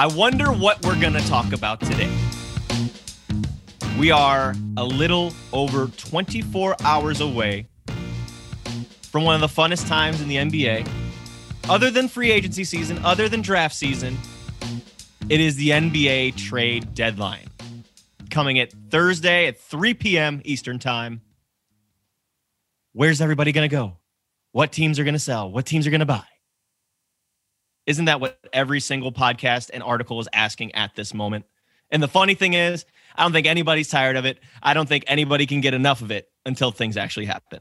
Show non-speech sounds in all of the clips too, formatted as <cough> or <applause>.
I wonder what we're going to talk about today. We are a little over 24 hours away from one of the funnest times in the NBA. Other than free agency season, other than draft season, it is the NBA trade deadline coming at Thursday at 3 p.m. Eastern Time. Where's everybody going to go? What teams are going to sell? What teams are going to buy? Isn't that what every single podcast and article is asking at this moment? And the funny thing is, I don't think anybody's tired of it. I don't think anybody can get enough of it until things actually happen.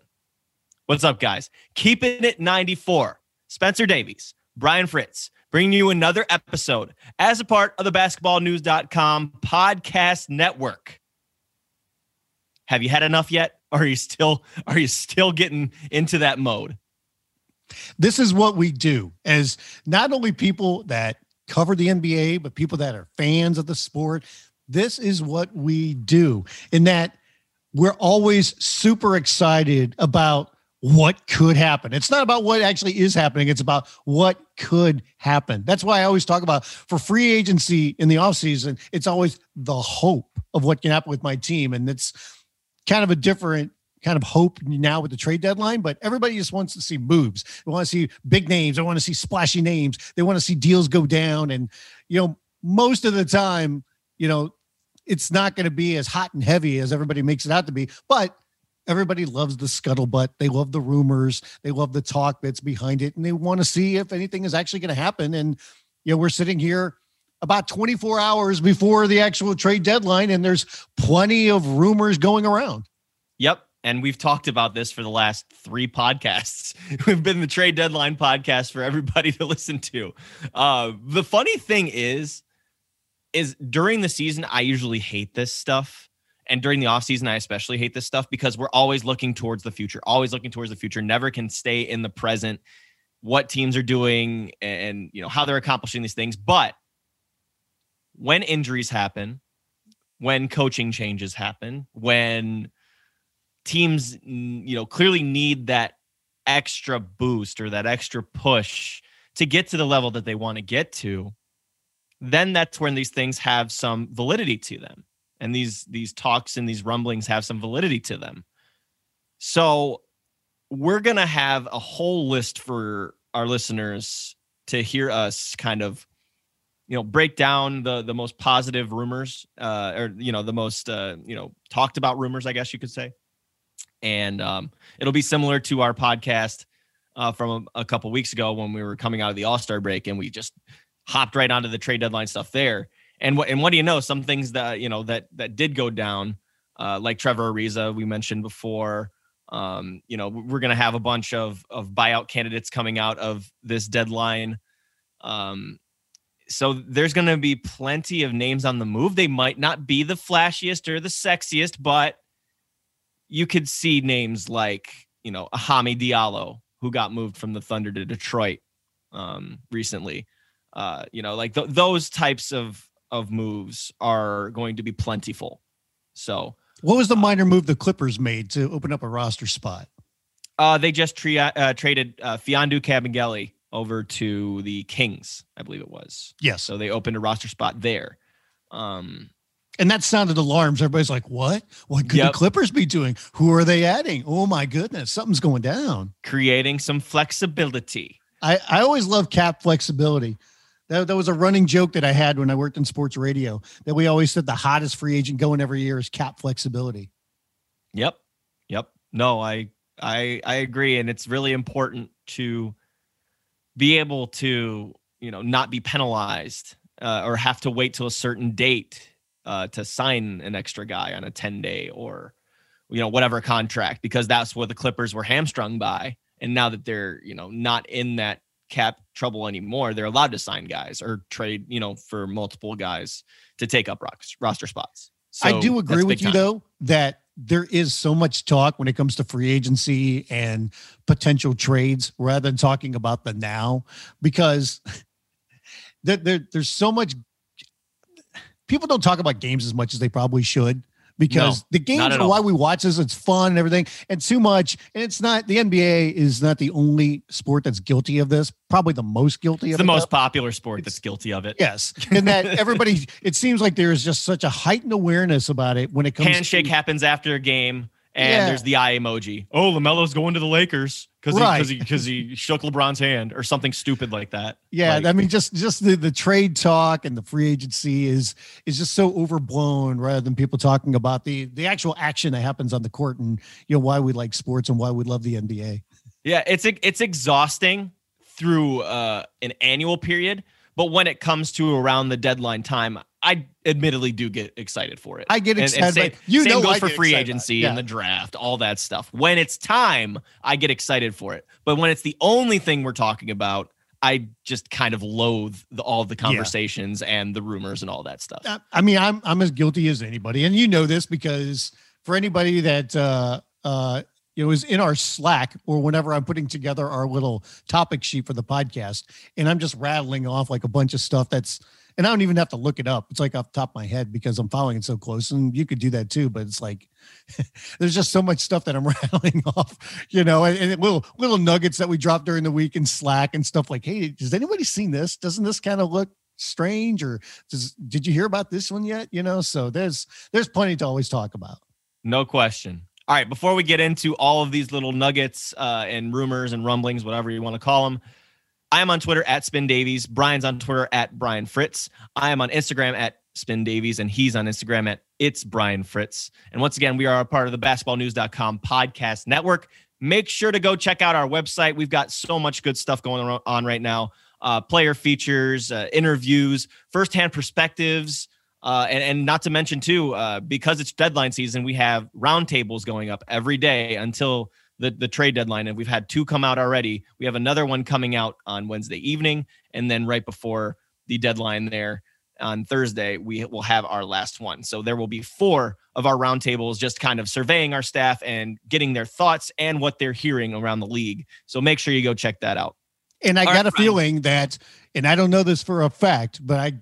What's up, guys? Keeping it 94. Spencer Davies, Brian Fritz, bringing you another episode as a part of the basketballnews.com podcast network. Have you had enough yet? Or are you still are you still getting into that mode? This is what we do as not only people that cover the NBA, but people that are fans of the sport. This is what we do in that we're always super excited about what could happen. It's not about what actually is happening, it's about what could happen. That's why I always talk about for free agency in the offseason, it's always the hope of what can happen with my team. And it's kind of a different kind of hope now with the trade deadline, but everybody just wants to see moves. They want to see big names. They want to see splashy names. They want to see deals go down. And, you know, most of the time, you know, it's not going to be as hot and heavy as everybody makes it out to be. But everybody loves the scuttlebutt. They love the rumors. They love the talk that's behind it. And they want to see if anything is actually going to happen. And, you know, we're sitting here about 24 hours before the actual trade deadline, and there's plenty of rumors going around. Yep and we've talked about this for the last three podcasts. <laughs> We've been the trade deadline podcast for everybody <laughs> to listen to. Uh, the funny thing is, is during the season, I usually hate this stuff. And during the offseason, I especially hate this stuff because we're always looking towards the future, always looking towards the future, never can stay in the present, what teams are doing and you know how they're accomplishing these things. But when injuries happen, when coaching changes happen, when teams you know clearly need that extra boost or that extra push to get to the level that they want to get to then that's when these things have some validity to them. And these these talks and these rumblings have some validity to them. So we're going to have a whole list for our listeners to hear us kind of you know break down the the most positive rumors uh or you know the most uh you know talked about rumors i guess you could say and um, it'll be similar to our podcast uh, from a, a couple weeks ago when we were coming out of the All Star break, and we just hopped right onto the trade deadline stuff there. And what and what do you know? Some things that you know that that did go down, uh, like Trevor Ariza, we mentioned before. Um, you know, we're going to have a bunch of of buyout candidates coming out of this deadline. Um, so there's going to be plenty of names on the move. They might not be the flashiest or the sexiest, but you could see names like you know Hamidou Diallo who got moved from the Thunder to Detroit um, recently. Uh, you know, like th- those types of of moves are going to be plentiful. So, what was the uh, minor move the Clippers made to open up a roster spot? Uh, they just tri- uh, traded uh, Mfiondu Kabengele over to the Kings, I believe it was. Yes. So they opened a roster spot there. Um, and that sounded alarms. Everybody's like, what? What could yep. the Clippers be doing? Who are they adding? Oh my goodness, something's going down. Creating some flexibility. I, I always love cap flexibility. That, that was a running joke that I had when I worked in sports radio that we always said the hottest free agent going every year is cap flexibility. Yep. Yep. No, I I I agree. And it's really important to be able to, you know, not be penalized uh, or have to wait till a certain date uh, to sign an extra guy on a 10 day or you know whatever contract because that's what the clippers were hamstrung by and now that they're you know not in that cap trouble anymore they're allowed to sign guys or trade you know for multiple guys to take up rocks, roster spots so i do agree with you time. though that there is so much talk when it comes to free agency and potential trades rather than talking about the now because <laughs> there, there, there's so much people don't talk about games as much as they probably should because No, the games are all. why we watch this. It's fun and everything, and too much. And it's not the NBA is not the only sport that's guilty of this. Probably the most guilty It's of the it, most though. popular sport that's guilty of it. Yes, and that <laughs> everybody. It seems like there is just such a heightened awareness about it when it comes. To handshake to, happens after a game, and Yeah. there's the eye emoji. Oh, Lamelo's going to the Lakers because Right. he because he, 'cause he shook LeBron's hand or something stupid like that. Yeah, Like, I mean, just just the the trade talk and the free agency is is just so overblown, rather than people talking about the the actual action that happens on the court and you know why we like sports and why we love the NBA. Yeah, it's it's exhausting through uh, an annual period, but when it comes to around the deadline time, I admittedly do get excited for it. I get And- and excited. same, you same know, goes I for free excited it. agency Yeah. and the draft, all that stuff. When it's time, I get excited for it. But when it's the only thing we're talking about, I just kind of loathe the, all the conversations and the rumors and all that stuff. I- I mean, I'm I'm as guilty as anybody, and you know this because for anybody that uh uh you know is in our Slack or whenever I'm putting together our little topic sheet for the podcast, and I'm just rattling off like a bunch of stuff that's and I don't even have to look it up. It's like off the top of my head because I'm following it so close, and you could do that too. But it's like <laughs> there's just so much stuff that I'm <laughs> rattling off, you know, and, and little little nuggets that we drop during the week in Slack and stuff like, hey, has anybody seen this? Doesn't this kind of look strange or does, did you hear about this one yet you know so there's there's plenty to always talk about No question. All right, before we get into all of these little nuggets uh, and rumors and rumblings, whatever you want to call them, I am on Twitter at Spin Davies. Brian's on Twitter at Brian Fritz. I am on Instagram at Spin Davies, and he's on Instagram at It's Brian Fritz. And once again, we are a part of the basketballnews.com podcast network. Make sure to go check out our website. We've got so much good stuff going on- right now uh, player features, uh, interviews, firsthand perspectives. Uh, and, and not to mention too, uh, because it's deadline season, we have roundtables going up every day until the, the trade deadline. And we've had two come out already. We have another one coming out on Wednesday evening. And then right before the deadline there on Thursday, we will have our last one. So there will be four of our roundtables just kind of surveying our staff and getting their thoughts and what they're hearing around the league. So make sure you go check that out. and i All got right, a Brian. feeling that and i don't know this for a fact but i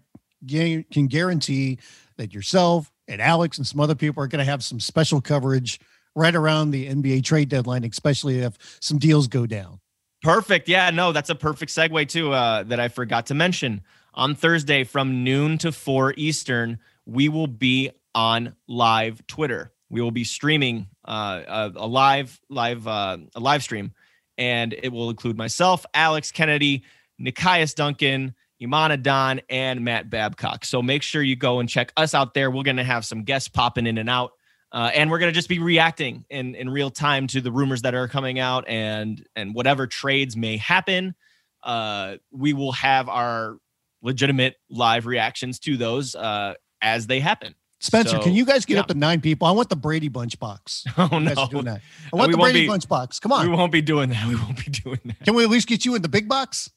can guarantee that yourself and alex and some other people are going to have some special coverage right around the nba trade deadline especially if some deals go down Perfect. Yeah, no, that's a perfect segue too. Uh, that I forgot to mention. On Thursday from noon to four Eastern, we will be on live Twitter. We will be streaming uh, a, a live live uh, a live stream, and it will include myself, Alex Kennedy, Nekias Duncan, Imana Don, and Matt Babcock. So make sure you go and check us out there. We're going to have some guests popping in and out. Uh, and we're going to just be reacting in, in real time to the rumors that are coming out and and whatever trades may happen. Uh, we will have our legitimate live reactions to those uh, as they happen. Spencer So, can you guys get yeah. up to nine people? I want the brady bunch box. <laughs> Oh no. doing that. i want We the brady be- bunch box. Come on, we won't be doing that. <laughs> We won't be doing that. Can we at least get you in the big box?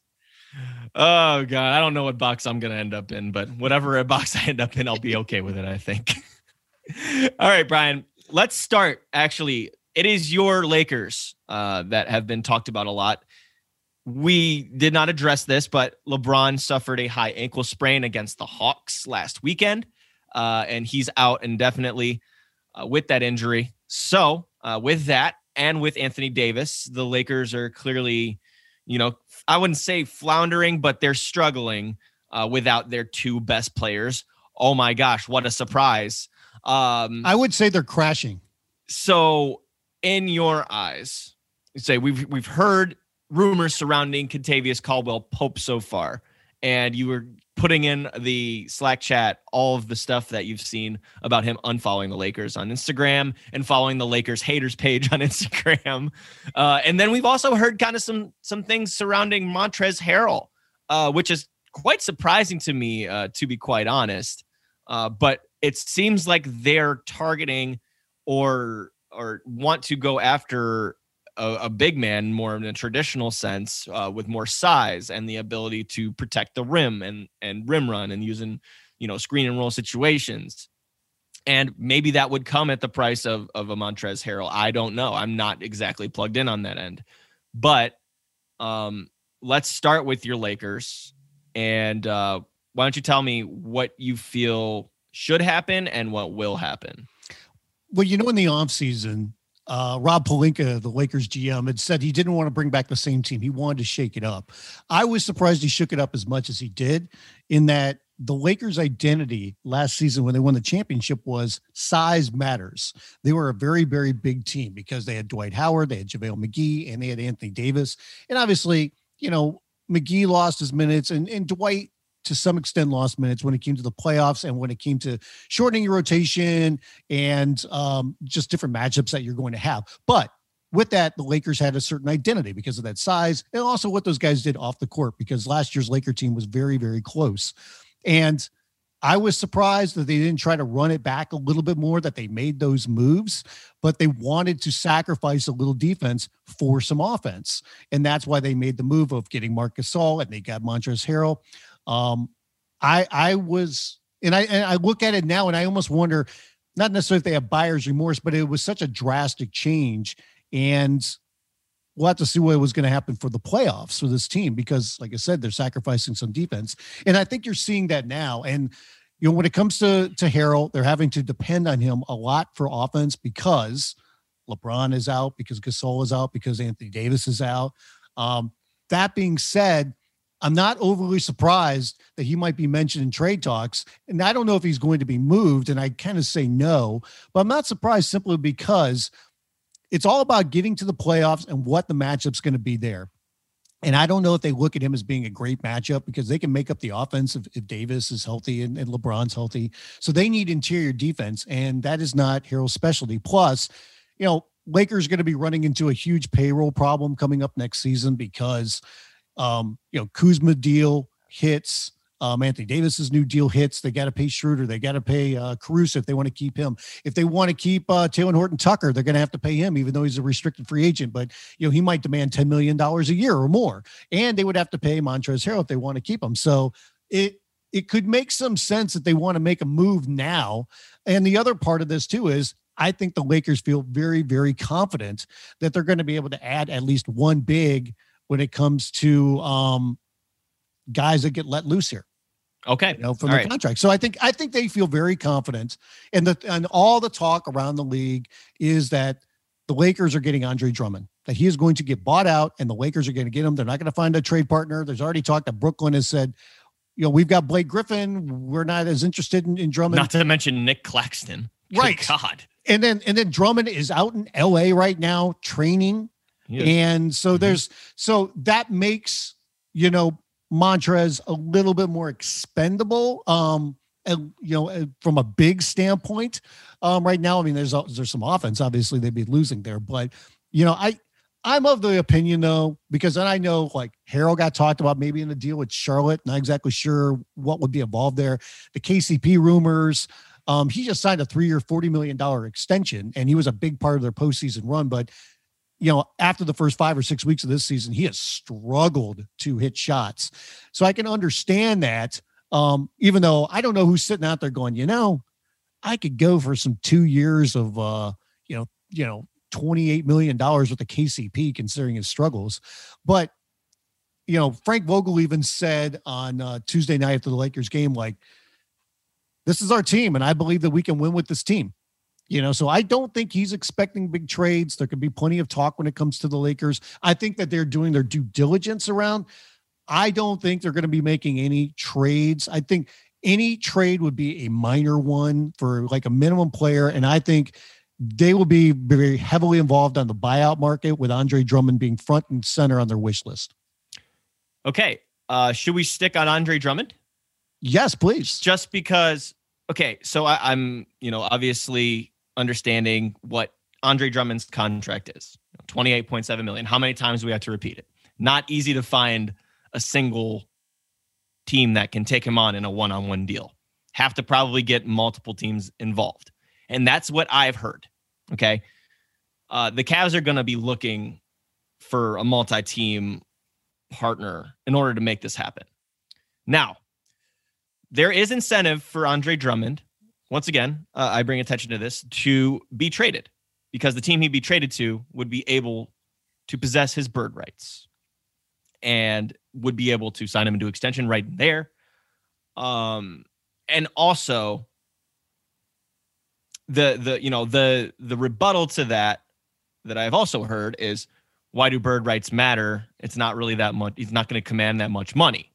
Oh god. I don't know what box i'm going to end up in but whatever box i end up in i'll be okay with it i think <laughs> all right brian let's start actually it is your lakers uh, that have been talked about a lot we did not address this but lebron suffered a high ankle sprain against the hawks last weekend uh, and he's out indefinitely uh, with that injury so uh, with that and with anthony davis the lakers are clearly you know I wouldn't say floundering, but they're struggling uh, without their two best players. Oh my gosh, what a surprise! Um, i would say they're crashing so, in your eyes, you say we've we've heard rumors surrounding Kentavious Caldwell Pope so far, and you were putting in the Slack chat all of the stuff that you've seen about him unfollowing the Lakers on Instagram and following the Lakers haters page on <laughs> Instagram, uh, and then we've also heard kind of some some things surrounding Montrez Harrell, uh, which is quite surprising to me, uh, to be quite honest. Uh, but it seems like they're targeting or or want to go after a, a big man more in a traditional sense uh, with more size and the ability to protect the rim and and rim run and using you know screen and roll situations. And maybe that would come at the price of of a Montrez Harrell. I don't know. I'm not exactly plugged in on that end. But um let's start with your Lakers. And uh why don't you tell me what you feel should happen and what will happen Well, you know, in the offseason, uh, Rob Pelinka, the Lakers GM, had said he didn't want to bring back the same team. He wanted to shake it up. I was surprised he shook it up as much as he did, in that the Lakers' identity last season when they won the championship was size matters. They were a very, very big team because they had Dwight Howard, they had JaVale McGee, and they had Anthony Davis. And obviously, you know, McGee lost his minutes and, and Dwight to some extent lost minutes when it came to the playoffs and when it came to shortening your rotation and um, just different matchups that you're going to have. But with that, the Lakers had a certain identity because of that size and also what those guys did off the court because last year's Laker team was very, very close. And I was surprised that they didn't try to run it back a little bit more, that they made those moves, but they wanted to sacrifice a little defense for some offense. And that's why they made the move of getting Marc Gasol and they got Montrezl Harrell. Um, I I was and I and I look at it now and I almost wonder, not necessarily if they have buyer's remorse, but it was such a drastic change. And we'll have to see what was going to happen for the playoffs for this team because, like I said, they're sacrificing some defense, and I think you're seeing that now. And you know, when it comes to to Harrell, they're having to depend on him a lot for offense because LeBron is out, because Gasol is out, because Anthony Davis is out. Um, that being said, I'm not overly surprised that he might be mentioned in trade talks. And I don't know if he's going to be moved. And I kind of say no, but I'm not surprised simply because it's all about getting to the playoffs and what the matchup's going to be there. And I don't know if they look at him as being a great matchup because they can make up the offense if, if Davis is healthy and, and LeBron's healthy. So they need interior defense, and that is not Harrell's specialty. Plus, you know, Lakers going to be running into a huge payroll problem coming up next season because, um, you know, Kuzma deal hits. Um, Anthony Davis's new deal hits. They got to pay Schroeder. They got to pay uh, Caruso if they want to keep him. If they want to keep uh, Talen Horton Tucker, they're going to have to pay him, even though he's a restricted free agent. But you know he might demand ten million dollars a year or more, and they would have to pay Montrezl Harrell if they want to keep him. So it it could make some sense that they want to make a move now. And the other part of this too is I think the Lakers feel very very confident that they're going to be able to add at least one big when it comes to um, guys that get let loose here. Okay. You know, from all the right. contract. So I think I think they feel very confident. And the and all the talk around the league is that the Lakers are getting Andre Drummond, that he is going to get bought out and the Lakers are going to get him. They're not going to find a trade partner. There's already talk that Brooklyn has said, you know, we've got Blake Griffin. We're not as interested in, in Drummond. Not to mention Nic Claxton. Good right. God. And then and then Drummond is out in LA right now training. Yes. And so mm-hmm. there's so that makes you know Montrez a little bit more expendable. Um, and, you know, from a big standpoint, um, right now, I mean, there's there's some offense. Obviously, they'd be losing there, but you know, I I'm of the opinion though, because then I know like Harrell got talked about maybe in a deal with Charlotte. Not exactly sure what would be involved there. The KCP rumors. Um, he just signed a three-year, forty million dollar extension, and he was a big part of their postseason run. But you know, after the first five or six weeks of this season, he has struggled to hit shots. So I can understand that. Um, even though I don't know who's sitting out there going, you know, I could go for some two years of uh, you know, you know, $28 million with the KCP considering his struggles. But you know, Frank Vogel even said on uh, Tuesday night after the Lakers game, like, this is our team, and I believe that we can win with this team. You know, so I don't think he's expecting big trades. There could be plenty of talk when it comes to the Lakers. I think that they're doing their due diligence around. I don't think they're going to be making any trades. I think any trade would be a minor one for like a minimum player. And I think they will be very heavily involved on the buyout market with Andre Drummond being front and center on their wish list. Okay. Uh, should we stick on Andre Drummond? Yes, please. Just because, okay, so I, I'm, you know, obviously understanding what Andre Drummond's contract is 28.7 million. How many times do we have to repeat it? Not easy to find a single team that can take him on in a one on one deal. Have to probably get multiple teams involved. And that's what I've heard. Okay. Uh, the Cavs are going to be looking for a multi team partner in order to make this happen. Now, there is incentive for Andre Drummond once again, uh, I bring attention to this to be traded because the team he'd be traded to would be able to possess his bird rights and would be able to sign him into extension right there. Um, and also, the the you know the the rebuttal to that that I've also heard is why do bird rights matter? It's not really that much. He's not going to command that much money.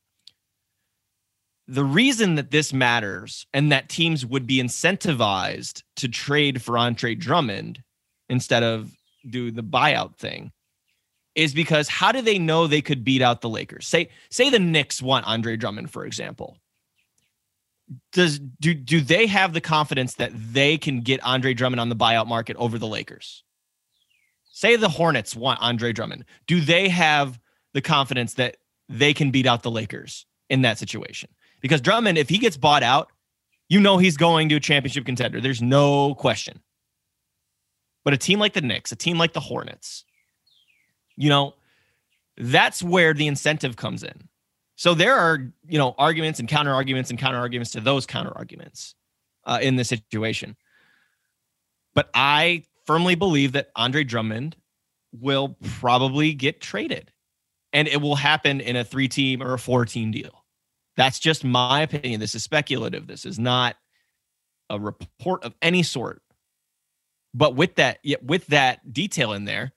The reason that this matters and that teams would be incentivized to trade for Andre Drummond instead of do the buyout thing is because how do they know they could beat out the Lakers? Say say the Knicks want Andre Drummond for example. Does do do they have the confidence that they can get Andre Drummond on the buyout market over the Lakers? Say the Hornets want Andre Drummond. Do they have the confidence that they can beat out the Lakers in that situation? Because Drummond, if he gets bought out, you know he's going to a championship contender. There's no question. But a team like the Knicks, a team like the Hornets, you know, that's where the incentive comes in. So there are, you know, arguments and counter arguments and counter arguments to those counter arguments uh, in this situation. But I firmly believe that Andre Drummond will probably get traded and it will happen in a three team or a four team deal. That's just my opinion. This is speculative. This is not a report of any sort. But with that, with that detail in there,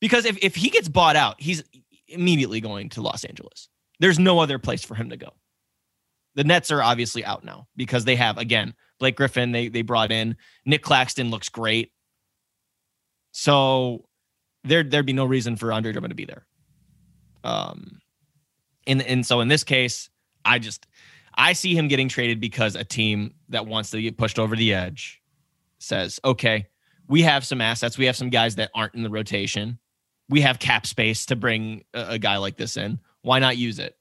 because if, if he gets bought out, he's immediately going to Los Angeles. There's no other place for him to go. The Nets are obviously out now because they have again Blake Griffin. They they brought in Nic Claxton looks great. So there there'd be no reason for Andre Drummond to be there. Um, and and so in this case, I just I see him getting traded because a team that wants to get pushed over the edge says, okay, we have some assets, we have some guys that aren't in the rotation we have cap space to bring a, a guy like this in. Why not use it?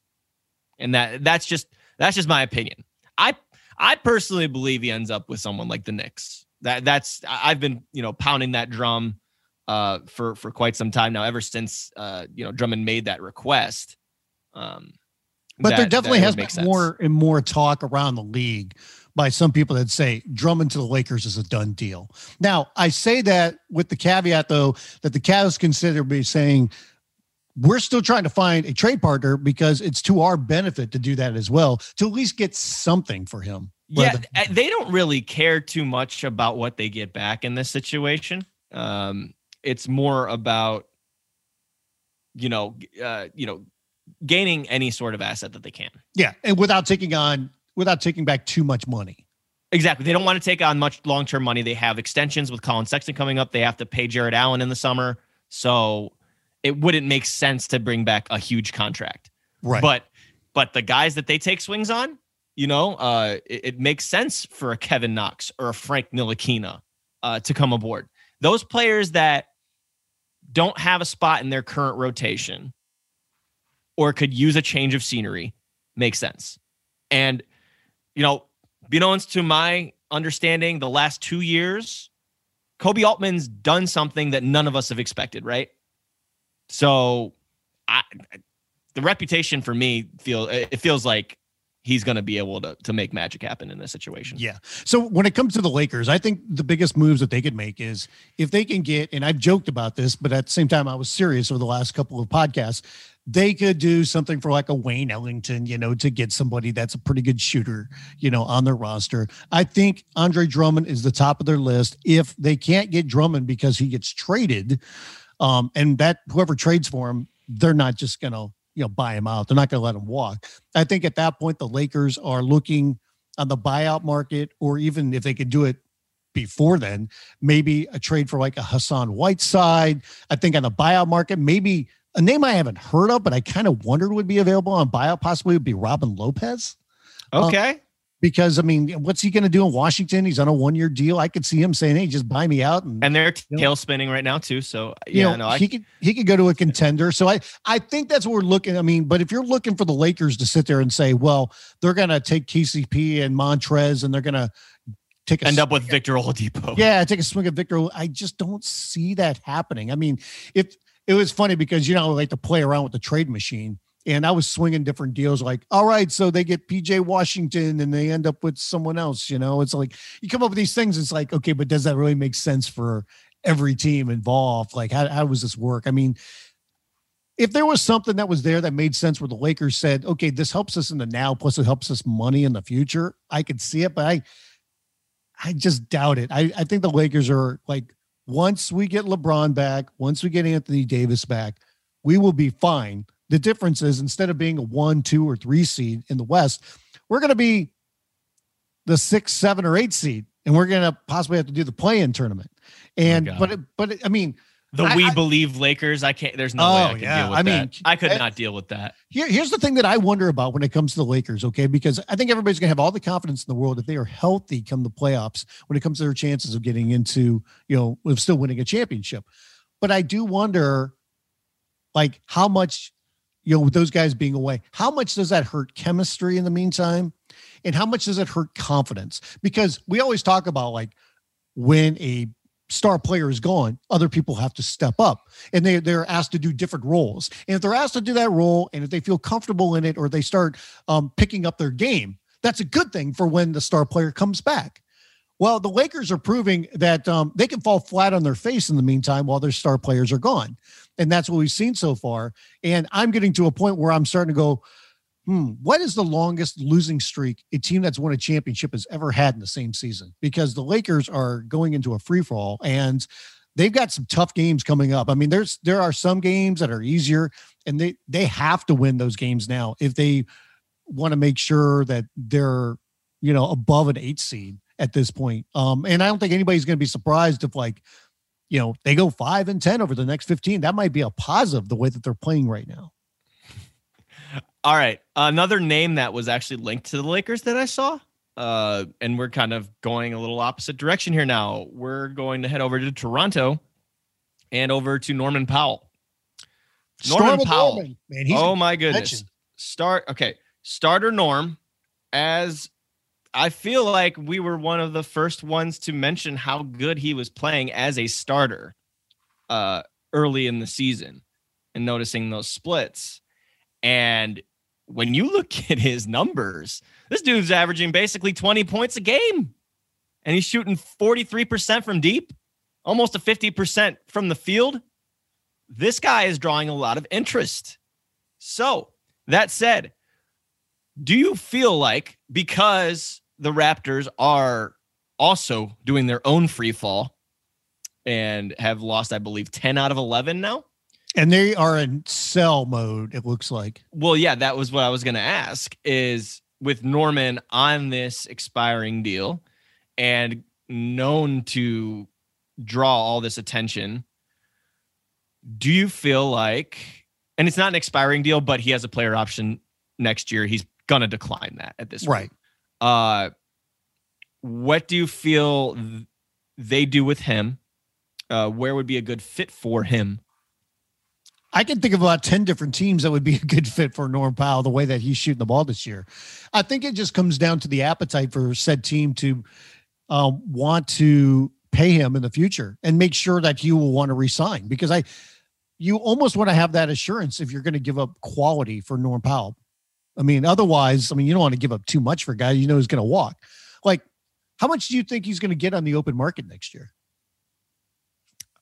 And that that's just that's just my opinion. I I personally believe he ends up with someone like the Knicks. That that's I've been you know pounding that drum uh, for for quite some time now. Ever since uh, you know Drummond made that request. Um, but that, there definitely has been sense. more and more talk around the league by some people that say Drummond to the Lakers is a done deal. Now, I say that with the caveat, though, that the Cavs consider me saying we're still trying to find a trade partner because it's to our benefit to do that as well, to at least get something for him. Yeah, they don't really care too much about what they get back in this situation. Um, it's more about, you know, uh, you know, gaining any sort of asset that they can. Yeah, and without taking on without taking back too much money. Exactly. They don't want to take on much long term money. They have extensions with Collin Sexton coming up. They have to pay Jarrett Allen in the summer. So it wouldn't make sense to bring back a huge contract. Right. But but the guys that they take swings on, you know, uh, it, it makes sense for a Kevin Knox or a Frank Ntilikina uh, to come aboard. Those players that don't have a spot in their current rotation or could use a change of scenery makes sense. And you know, beknownst to my understanding, the last two years, Koby Altman's done something that none of us have expected, right? So, I, the reputation for me feel it feels like he's going to be able to to make magic happen in this situation. Yeah. So when it comes to the Lakers, I think the biggest moves that they could make is if they can get and I've joked about this, but at the same time I was serious over the last couple of podcasts they could do something for like a Wayne Ellington, you know, to get somebody that's a pretty good shooter, you know, on their roster. I think Andre Drummond is the top of their list. If they can't get Drummond because he gets traded, um, and that whoever trades for him, they're not just gonna, you know, buy him out. They're not gonna let him walk. I think at that point the Lakers are looking on the buyout market, or even if they could do it before then, maybe a trade for like a Hassan Whiteside. I think on the buyout market, maybe a name I haven't heard of, but I kind of wondered would be available on buyout possibly would be Robin Lopez. Uh, okay. because I mean, what's he going to do in Washington? He's on a one-year deal. I could see him saying, "Hey, just buy me out." And, and they're tail know, spinning right now too. So yeah, you know, no, I, he could he could go to a contender. So I I think that's what we're looking. I mean, but if you're looking for the Lakers to sit there and say, "Well, they're going to take KCP and Montrez, and they're going to take a end up with Victor Oladipo," yeah, take a swing at Victor. I just don't see that happening. I mean, if it was funny because you know I like to play around with the trade machine, and I was swinging different deals. Like, all right, so they get PJ Washington, and they end up with someone else. You know, it's like you come up with these things. It's like, okay, but does that really make sense for every team involved? Like, how how does this work? I mean. If there was something that was there that made sense where the Lakers said, okay, this helps us in the now, plus it helps us money in the future, I could see it. But I, I just doubt it. I, I think the Lakers are like once we get LeBron back, once we get Anthony Davis back, we will be fine. The difference is instead of being a one, two, or three seed in the West, we're going to be the six, seven, or eight seed, and we're going to possibly have to do the play-in tournament. Oh and Oh, but it, but it, I mean, The I- we I- believe Lakers. I can't. There's no way Oh, I can yeah. deal with that. I mean. I could eh, not deal with that. Here, here's the thing that I wonder about when it comes to the Lakers, okay? Because I think everybody's going to have all the confidence in the world if they are healthy come the playoffs when it comes to their chances of getting into, you know, of still winning a championship. But I do wonder, like, how much, you know, with those guys being away, how much does that hurt chemistry in the meantime? And how much does it hurt confidence? Because we always talk about, like, when a star player is gone, other people have to step up and they, they're asked to do different roles. And if they're asked to do that role and if they feel comfortable in it or they start um, picking up their game, that's a good thing for when the star player comes back. Well, the Lakers are proving that um, they can fall flat on their face in the meantime while their star players are gone. And that's what we've seen so far. And I'm getting to a point where I'm starting to go, hmm, what is the longest losing streak a team that's won a championship has ever had in the same season? Because the Lakers are going into a free fall and they've got some tough games coming up. I mean, there's there are some games that are easier, and they they have to win those games now if they want to make sure that they're you know above an eight seed at this point. Um, and I don't think anybody's going to be surprised if like you know they go five and ten over the next fifteen. That might be a positive the way that they're playing right now. All right. Another name that was actually linked to the Lakers that I saw. Uh, and we're kind of going a little opposite direction here now. We're going to head over to Toronto and over to Norman Powell. Norman Storm Powell. Norman, man, he's oh my goodness. Start okay. Starter Norm as I feel like we were one of the first ones to mention how good he was playing as a starter uh early in the season and noticing those splits. And when you look <laughs> at his numbers, this dude's averaging basically 20 points a game. And he's shooting 43% from deep, almost a 50% from the field. This guy is drawing a lot of interest. So, that said, do you feel like because the Raptors are also doing their own free fall and have lost, I believe, 10 out of 11 now? And they are in sell mode. It looks like. Well, yeah, that was what I was going to ask is with Norman on this expiring deal and known to draw all this attention, do you feel like and it's not an expiring deal, but he has a player option next year. He's going to decline that at this Right. point. Uh what do you feel they do with him? Uh where would be a good fit for him? I can think of about 10 different teams that would be a good fit for Norm Powell, the way that he's shooting the ball this year. I think it just comes down to the appetite for said team to um, want to pay him in the future and make sure that he will want to resign because I, you almost want to have that assurance if you're going to give up quality for Norm Powell. I mean, otherwise, I mean, you don't want to give up too much for a guy you know is going to walk. Like, how much do you think he's going to get on the open market next year? <sighs>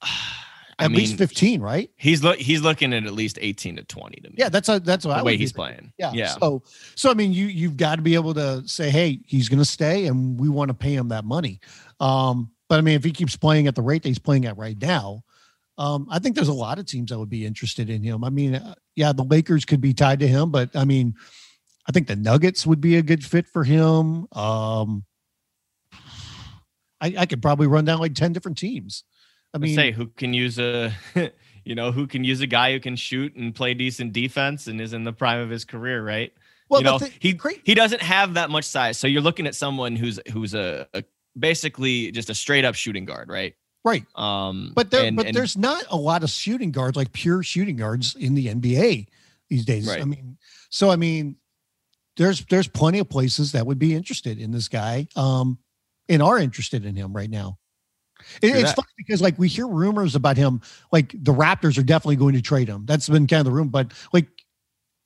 <sighs> I At mean, least 15, right? He's look he's looking at at least 18 to 20 to me. Yeah, that's a, that's what the would way he's thinking. playing. Yeah. Yeah. So, so I mean, you you've got to be able to say, hey, he's going to stay, and we want to pay him that money. Um, but I mean, if he keeps playing at the rate that he's playing at right now, um, I think there's a lot of teams that would be interested in him. I mean, uh, yeah, the Lakers could be tied to him, but I mean, I think the Nuggets would be a good fit for him. Um, I, I could probably run down like ten different teams. I mean, say who can use a <laughs> you know, who can use a guy who can shoot and play decent defense and is in the prime of his career, right? well, you know, thi- he great. he doesn't have that much size. So you're looking at someone who's who's a, a basically just a straight up shooting guard, right? right. Um But there, and- but and- there's not a lot of shooting guards, like pure shooting guards in the NBA these days. I mean, so I mean, there's there's plenty of places that would be interested in this guy, um, and are interested in him right now. It- it's that. funny because like we hear rumors about him, like the Raptors are definitely going to trade him. That's been kind of the room, but like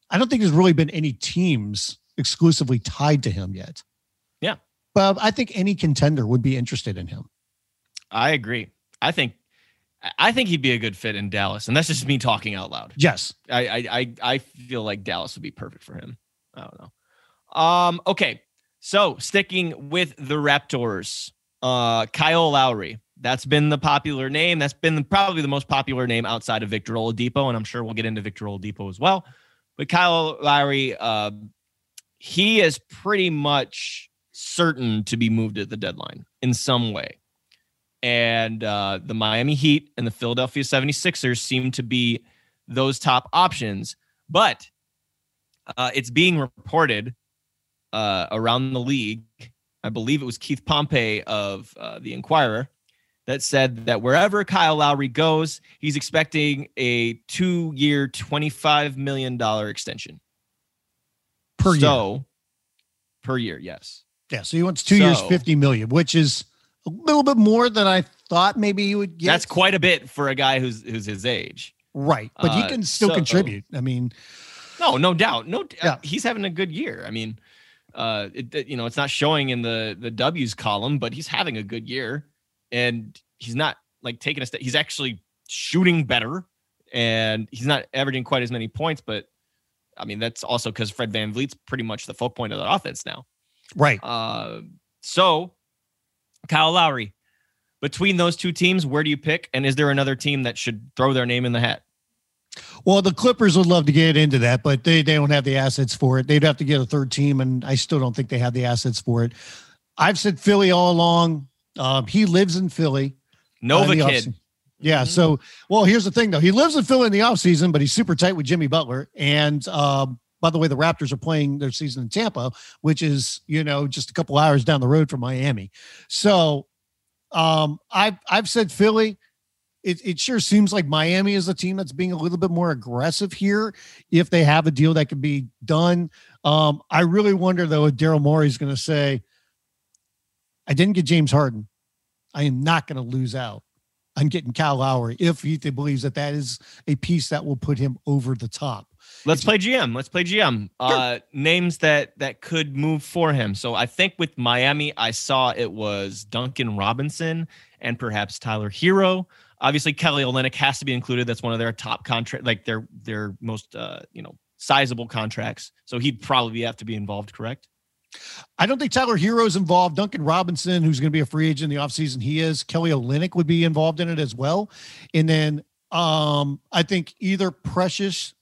I don't think there's really been any teams exclusively tied to him yet. Yeah. But I think any contender would be interested in him. I agree. I think I think he'd be a good fit in Dallas, and that's just me talking out loud. Yes. I I I, I feel like Dallas would be perfect for him. I don't know. Um. Okay. So sticking with the Raptors, uh, Kyle Lowry. That's been the popular name. That's been probably the most popular name outside of Victor Oladipo, and I'm sure we'll get into Victor Oladipo as well. But Kyle Lowry, uh, he is pretty much certain to be moved at the deadline in some way. And uh, the Miami Heat and the Philadelphia 76ers seem to be those top options. But uh, it's being reported uh, around the league. I believe it was Keith Pompey of uh, the Inquirer that said that wherever Kyle Lowry goes, he's expecting a two-year, twenty-five million dollar extension per so, year. Per year, yes. Yeah, so he wants two years, So- fifty million, which is a little bit more than I thought maybe he would get. That's quite a bit for a guy who's who's his age. right, but he uh, can still so- contribute. I mean, No, no doubt. No, Yeah. he's having a good year. I mean, uh, it- you know, it's not showing in the the W's column, but he's having a good year, and he's not like taking a step. He's actually shooting better, and he's not averaging quite as many points. But I mean, that's also because Fred VanVleet's pretty much the focal point of the offense now. right. Uh, so Kyle Lowry, between those two teams, where do you pick? And is there another team that should throw their name in the hat? Well, the Clippers would love to get into that, but they, they don't have the assets for it. They'd have to get a third team, and I still don't think they have the assets for it. I've said Philly all along. Um, he lives in Philly. Nova uh, in the kid. offseason. Yeah. Mhm. So, well, here's the thing, though. He lives in Philly in the offseason, but he's super tight with Jimmy Butler. And um, by the way, the Raptors are playing their season in Tampa, which is, you know, just a couple hours down the road from Miami. So um, I've I've said Philly. It, it sure seems like Miami is a team that's being a little bit more aggressive here if they have a deal that can be done. Um, I really wonder though if Daryl Morey is going to say, I didn't get James Harden. I am not going to lose out. I'm getting Cal Lowry if he believes that that is a piece that will put him over the top. Let's play GM. Let's play GM. Uh, names that that could move for him. So I think with Miami, I saw it was Duncan Robinson and perhaps Tyler Herro. Obviously, Kelly Olynyk has to be included. That's one of their top contract, like their their most uh, you know sizable contracts. So he'd probably have to be involved. Correct? I don't think Tyler Herro's involved. Duncan Robinson, who's going to be a free agent in the offseason, he is. Kelly Olynyk would be involved in it as well. And then um, I think either Precious,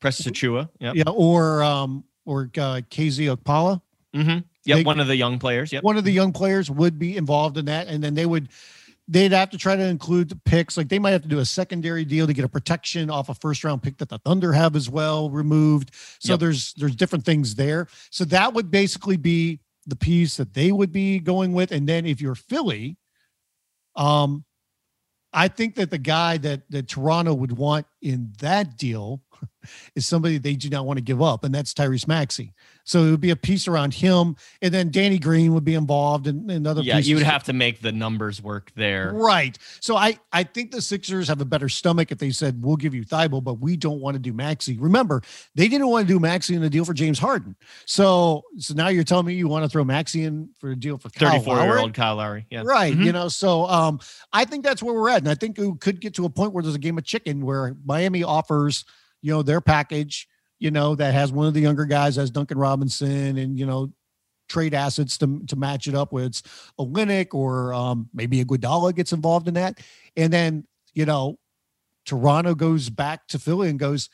Preston Chua. Yeah. yeah, or um, or uh, KZ Okpala, Mm-hmm. Yep. They- one of the young players. Yep. one of the young players would be involved in that. And then they would they'd have to try to include the picks. Like they might have to do a secondary deal to get a protection off a first round pick that the Thunder have as well removed. So Yep. there's there's different things there. So that would basically be the piece that they would be going with. And then if you're Philly, um, I think that the guy that that Toronto would want in that deal <laughs> is somebody they do not want to give up, and that's Tyrese Maxey. So it would be a piece around him, and then Danny Green would be involved and, and other Yeah, you would have to make the numbers work there. Right. So I I think the Sixers have a better stomach if they said we'll give you Thybulle, but we don't want to do Maxey. Remember, they didn't want to do Maxey in the deal for James Harden. So so now you're telling me you want to throw Maxey in for a deal for 34 year old Kyle Lowry. Yeah. Right. Mhm. You know, so um I think that's where we're at. And I think it could get to a point where there's a game of chicken where Miami offers, you know, their package, you know, that has one of the younger guys as Duncan Robinson and, you know, trade assets to, to match it up with Olynyk or um, maybe Iguodala gets involved in that. And then, you know, Toronto goes back to Philly and goes,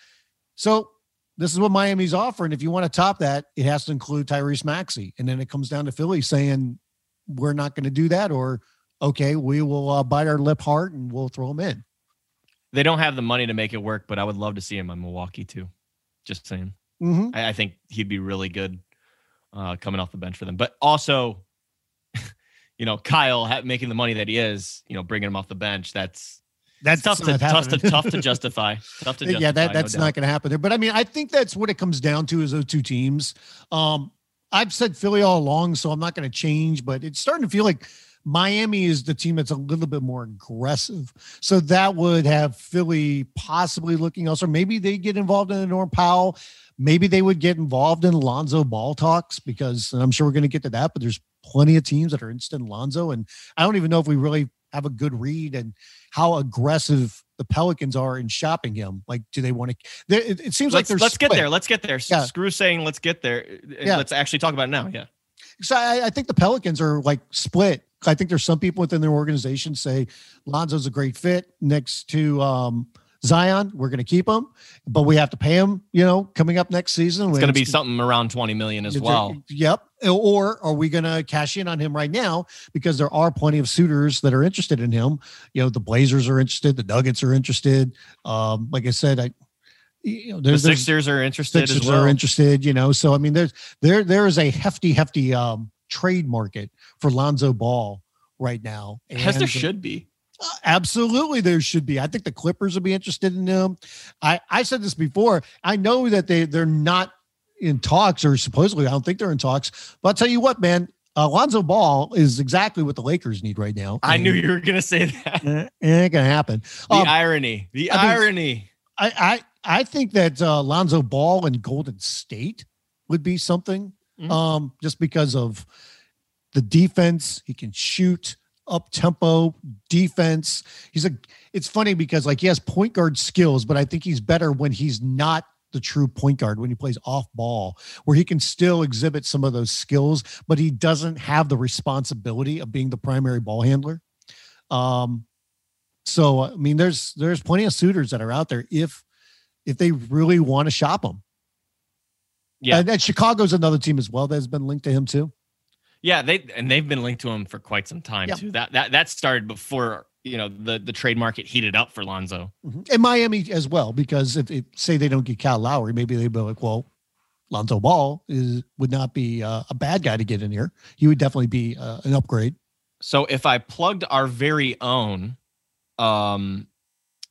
so this is what Miami's offering. If you want to top that, it has to include Tyrese Maxey. And then it comes down to Philly saying, we're not going to do that. Or, okay, we will uh, bite our lip hard and we'll throw them in. They don't have the money to make it work, but I would love to see him in Milwaukee too. Just saying. Mm-hmm. I, I think he'd be really good uh, coming off the bench for them. But also, <laughs> you know, Kyle ha- making the money that he is, you know, bringing him off the bench. That's That's tough to tough to tough to justify. <laughs> Tough to justify. yeah, that, that's doubt. not going to happen there. But I mean, I think that's what it comes down to is those two teams. Um, I've said Philly all along, so I'm not going to change, but it's starting to feel like Miami is the team that's a little bit more aggressive. So that would have Philly possibly looking elsewhere. Maybe they get involved in the Norm Powell. Maybe they would get involved in Lonzo ball talks because, and I'm sure we're going to get to that, but there's plenty of teams that are interested in Lonzo. And I don't even know if we really have a good read and how aggressive the Pelicans are in shopping him. Like, do they want to? It, it seems like Let's, they're let's get there. Let's get there. Yeah. Screw saying let's get there. Yeah. Let's actually talk about it now. Yeah. So I, I think the Pelicans are like split I think there's some people within their organization say Lonzo's a great fit next to um, Zion. We're going to keep him, but we have to pay him. You know, coming up next season, it's going to be something around 20 million as well. Yep. Or are we going to cash in on him right now because there are plenty of suitors that are interested in him? You know, the Blazers are interested, the Nuggets are interested. Um, like I said, I you know, there's, the Sixers are interested Sixers well. are interested, you know. So I mean, there's there there is a hefty, hefty um, trade market for Lonzo Ball right now. And As there should be. Uh, absolutely, there should be. I think the Clippers would be interested in him. I I said this before. I know that they they're not in talks, or supposedly I don't think they're in talks. But I'll tell you what, man. Alonzo Ball is exactly what the Lakers need right now. I knew you were going to say that. <laughs> It ain't going to happen. The um, irony. The I irony. Mean, I, I I think that uh, Lonzo Ball and Golden State would be something, mm-hmm. um, just because of the defense. He can shoot up tempo defense. He's a. It's funny because like he has point guard skills, but I think he's better when he's not the true point guard when he plays off ball, where he can still exhibit some of those skills, but he doesn't have the responsibility of being the primary ball handler. Um, so I mean, there's there's plenty of suitors that are out there if if they really want to shop him. Yeah, and, and Chicago's another team as well that has been linked to him too. Yeah, they and they've been linked to him for quite some time yeah. too. That that that started before you know the the trade market heated up for Lonzo mm-hmm. and Miami as well. Because if, if say they don't get Kyle Lowry, maybe they'd be like, well, Lonzo Ball is would not be uh, a bad guy to get in here. He would definitely be uh, an upgrade. So if I plugged our very own um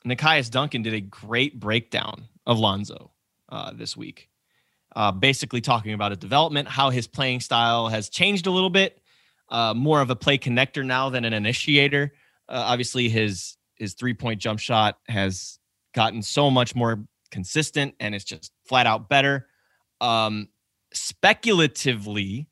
Nekias Duncan did a great breakdown of Lonzo uh, this week, uh, basically talking about his development, how his playing style has changed a little bit, uh, more of a play connector now than an initiator. Uh, obviously, his his three point jump shot has gotten so much more consistent, and it's just flat out better. Um, speculatively,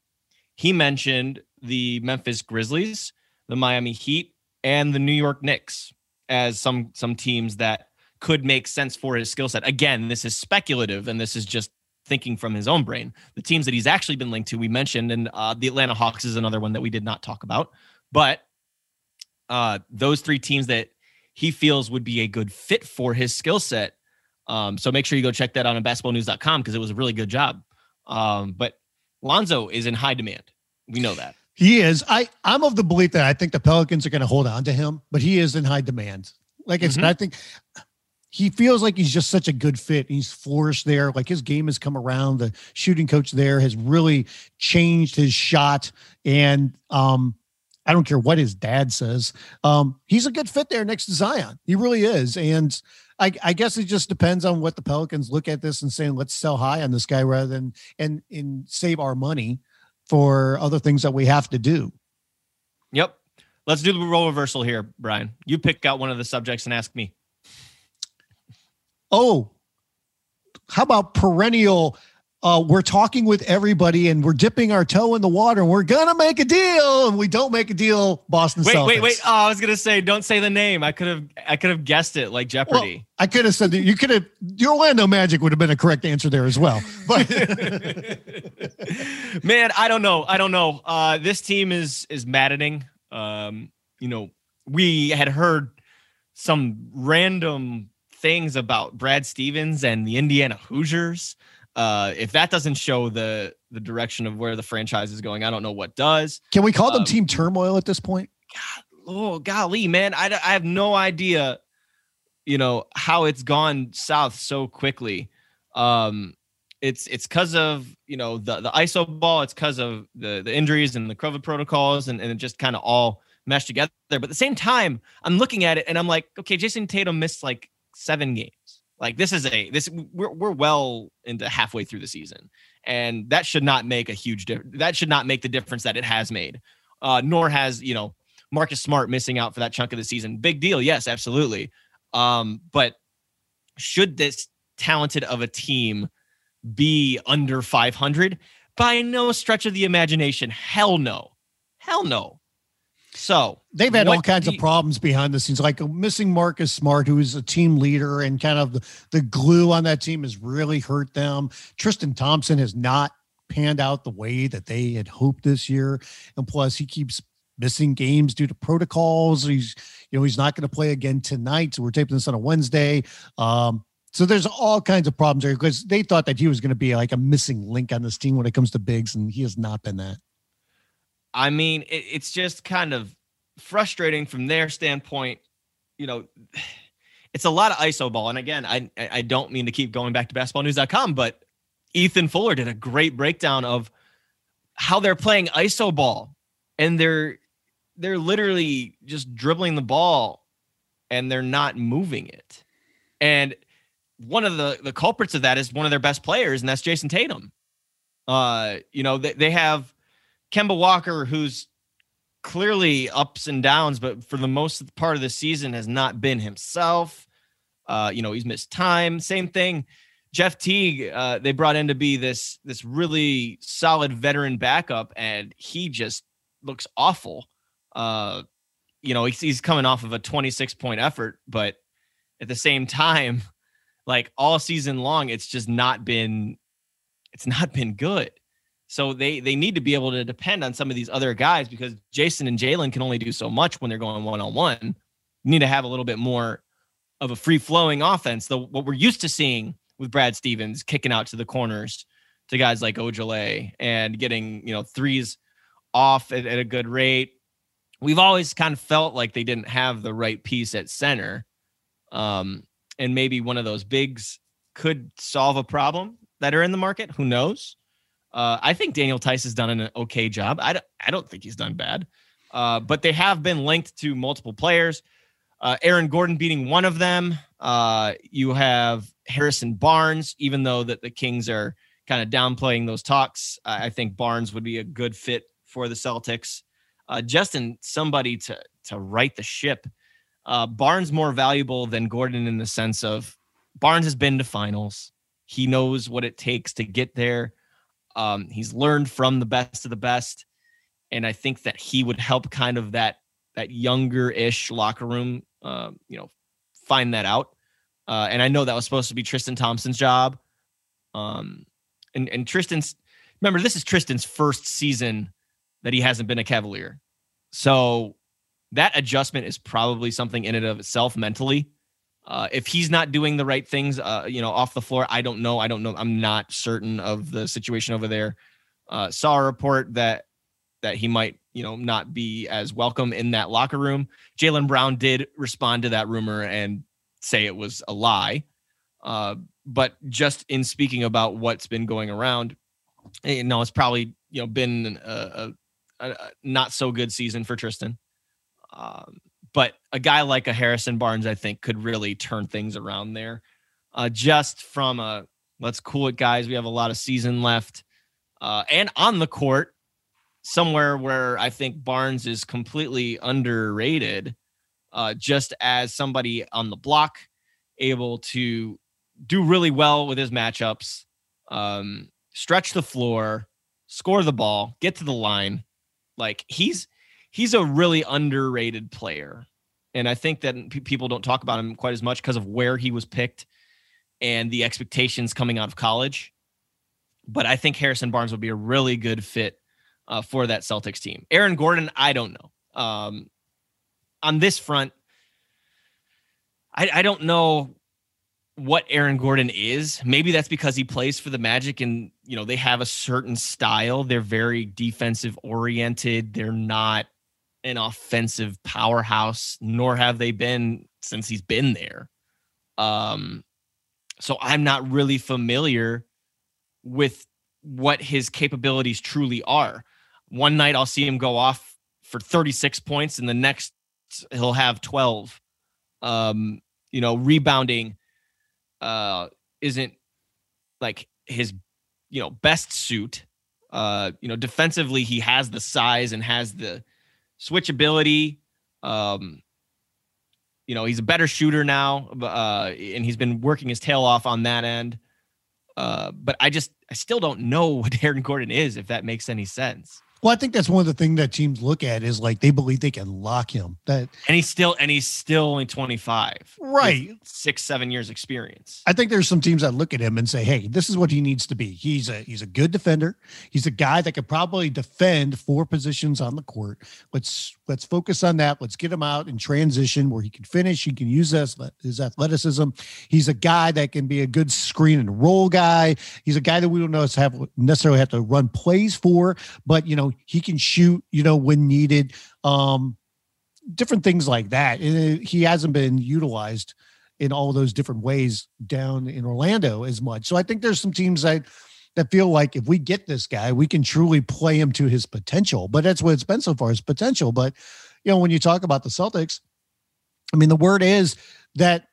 he mentioned the Memphis Grizzlies, the Miami Heat, and the New York Knicks as some some teams that could make sense for his skill set. Again, this is speculative and this is just thinking from his own brain. The teams that he's actually been linked to, we mentioned, and uh, the Atlanta Hawks is another one that we did not talk about. But uh, those three teams that he feels would be a good fit for his skill set. Um, so make sure you go check that out on basketballnews.com because it was a really good job. Um, but Lonzo is in high demand. We know that. He is. I I'm of the belief that I think the Pelicans are going to hold on to him, but he is in high demand. Like I said, mm-hmm. I think he feels like he's just such a good fit. He's flourished there. Like his game has come around. The shooting coach there has really changed his shot. And um, I don't care what his dad says. Um, he's a good fit there next to Zion. He really is. And I, I, guess it just depends on what the Pelicans look at this and saying, let's sell high on this guy rather than and and save our money for other things that we have to do. Yep. Let's do the role reversal here, Brian. You pick out one of the subjects and ask me. Oh, how about perennial uh, we're talking with everybody and we're dipping our toe in the water and we're gonna make a deal and we don't make a deal boston wait Celtics. wait. Wait oh, i was gonna say don't say the name. I could have i could have guessed it like jeopardy. Well, i could have said that you could have your orlando magic would have been a correct answer there as well but <laughs> man i don't know. I don't know. Uh, this team is is maddening. Um, you know we had heard some random things about brad stevens and the indiana hoosiers uh, if that doesn't show the the direction of where the franchise is going, I don't know what does. Can we call them um, team turmoil at this point? God, oh golly, man, I, I have no idea. You know how it's gone south so quickly. Um, it's it's because of you know the the ISO ball. It's because of the the injuries and the COVID protocols, and and it just kind of all meshed together. But at the same time, I'm looking at it and I'm like, okay, Jayson Tatum missed like seven games. Like this is a this we're we're well into halfway through the season, and that should not make a huge difference. That should not make the difference that it has made. Uh, nor has you know Marcus Smart missing out for that chunk of the season. Big deal, yes, absolutely. Um, but should this talented of a team be under 500? By no stretch of the imagination. Hell no. Hell no. So they've had all kinds of problems behind the scenes, like missing Marcus Smart, who is a team leader and kind of the, the glue on that team has really hurt them. Tristan Thompson has not panned out the way that they had hoped this year. And plus, he keeps missing games due to protocols. He's, you know, he's not going to play again tonight. So we're taping this on a Wednesday. Um, so there's all kinds of problems there because they thought that he was going to be like a missing link on this team when it comes to bigs, and he has not been that. I mean, it, it's just kind of frustrating from their standpoint. You know, <sighs> it's a lot of ISO ball. And again, I I don't mean to keep going back to basketballnews.com, but Ethan Fuller did a great breakdown of how they're playing ISO ball and they're they're literally just dribbling the ball and they're not moving it. And one of the the culprits of that is one of their best players, and that's Jayson Tatum. Uh, you know, they, they have Kemba Walker, who's clearly ups and downs, but for the most part of the season has not been himself. Uh, you know, he's missed time. Same thing. Jeff Teague, uh, they brought in to be this this really solid veteran backup, and he just looks awful. Uh, you know, he's, he's coming off of a 26 point effort, but at the same time, <laughs> like all season long, it's just not been it's not been good. So they they need to be able to depend on some of these other guys because Jason and Jaylen can only do so much when they're going one on one. Need to have a little bit more of a free flowing offense. The what we're used to seeing with Brad Stevens kicking out to the corners to guys like Ojeleye and getting you know threes off at, at a good rate. We've always kind of felt like they didn't have the right piece at center. Um, and maybe one of those bigs could solve a problem that are in the market. Who knows? Uh, I think Daniel Theis has done an okay job. I don't, I don't think he's done bad, uh, but they have been linked to multiple players. Uh, Aaron Gordon beating one of them. Uh, you have Harrison Barnes, even though that the Kings are kind of downplaying those talks. I think Barnes would be a good fit for the Celtics. Uh, Justin, somebody to to right the ship. Uh, Barnes more valuable than Gordon in the sense of Barnes has been to finals. He knows what it takes to get there. Um, he's learned from the best of the best, and I think that he would help kind of that that younger-ish locker room, uh, you know, find that out. Uh, and I know that was supposed to be Tristan Thompson's job. Um, and and Tristan's remember this is Tristan's first season that he hasn't been a Cavalier, so that adjustment is probably something in and of itself mentally uh, if he's not doing the right things, uh, you know, off the floor, I don't know. I don't know. I'm not certain of the situation over there. Uh, saw a report that that he might, you know, not be as welcome in that locker room. Jaylen Brown did respond to that rumor and say it was a lie. Uh, but just in speaking about what's been going around, you eh, know, it's probably you know been a, a, a not so good season for Tristan. Um, but a guy like a Harrison Barnes, I think, could really turn things around there. Uh, just from a let's cool it, guys. We have a lot of season left, uh, and on the court, somewhere where I think Barnes is completely underrated, uh, just as somebody on the block, able to do really well with his matchups, um, stretch the floor, score the ball, get to the line. Like he's he's a really underrated player. And I think that p- people don't talk about him quite as much because of where he was picked and the expectations coming out of college. But I think Harrison Barnes would be a really good fit uh, for that Celtics team. Aaron Gordon, I don't know. Um, on this front, I, I don't know what Aaron Gordon is. Maybe that's because he plays for the Magic and, you know, they have a certain style. They're very defensive oriented. They're not an offensive powerhouse, nor have they been since he's been there. Um, so I'm not really familiar with what his capabilities truly are. One night I'll see him go off for 36 points, and the next he'll have 12. Um, you know, rebounding uh isn't like his you know best suit. Uh, you know, defensively he has the size and has the switchability. Um, you know, he's a better shooter now, uh, and he's been working his tail off on that end. Uh, but I just, I still don't know <laughs> what Aaron Gordon is, if that makes any sense. Well, I think that's one of the things that teams look at is like they believe they can lock him. That and he's still and he's still only 25. Right. Six, seven years experience. I think there's some teams that look at him and say, Hey, this is what he needs to be. He's a he's a good defender. He's a guy that could probably defend four positions on the court. Let's let's focus on that. Let's get him out in transition where he can finish. He can use his, his athleticism. He's a guy that can be a good screen and roll guy. He's a guy that we don't know have necessarily have to run plays for, but you know, he can shoot, you know, when needed. Um, different things like that. And he hasn't been utilized in all those different ways down in Orlando as much. So I think there's some teams that that feel like if we get this guy, we can truly play him to his potential. But that's what it's been so far, his potential. But you know, when you talk about the Celtics, I mean, the word is that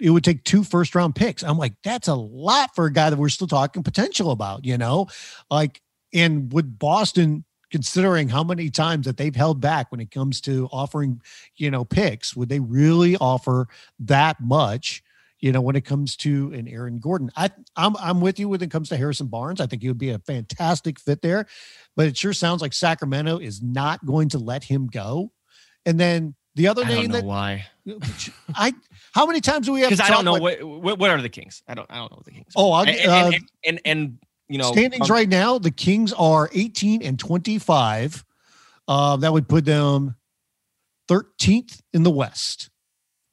it would take two first round picks. I'm like, that's a lot for a guy that we're still talking potential about, you know? Like, and would Boston considering how many times that they've held back when it comes to offering, you know, picks, would they really offer that much? You know, when it comes to an Aaron Gordon, I, I'm I'm with you when it comes to Harrison Barnes. I think he would be a fantastic fit there, but it sure sounds like Sacramento is not going to let him go. And then the other I name that why <laughs> I how many times do we have? Because <laughs> I don't know what, what, what are the Kings. I don't I don't know what the Kings. Oh, and, and, uh, and, and, and you know standings um, right now the kings are 18 and 25 uh, that would put them 13th in the west.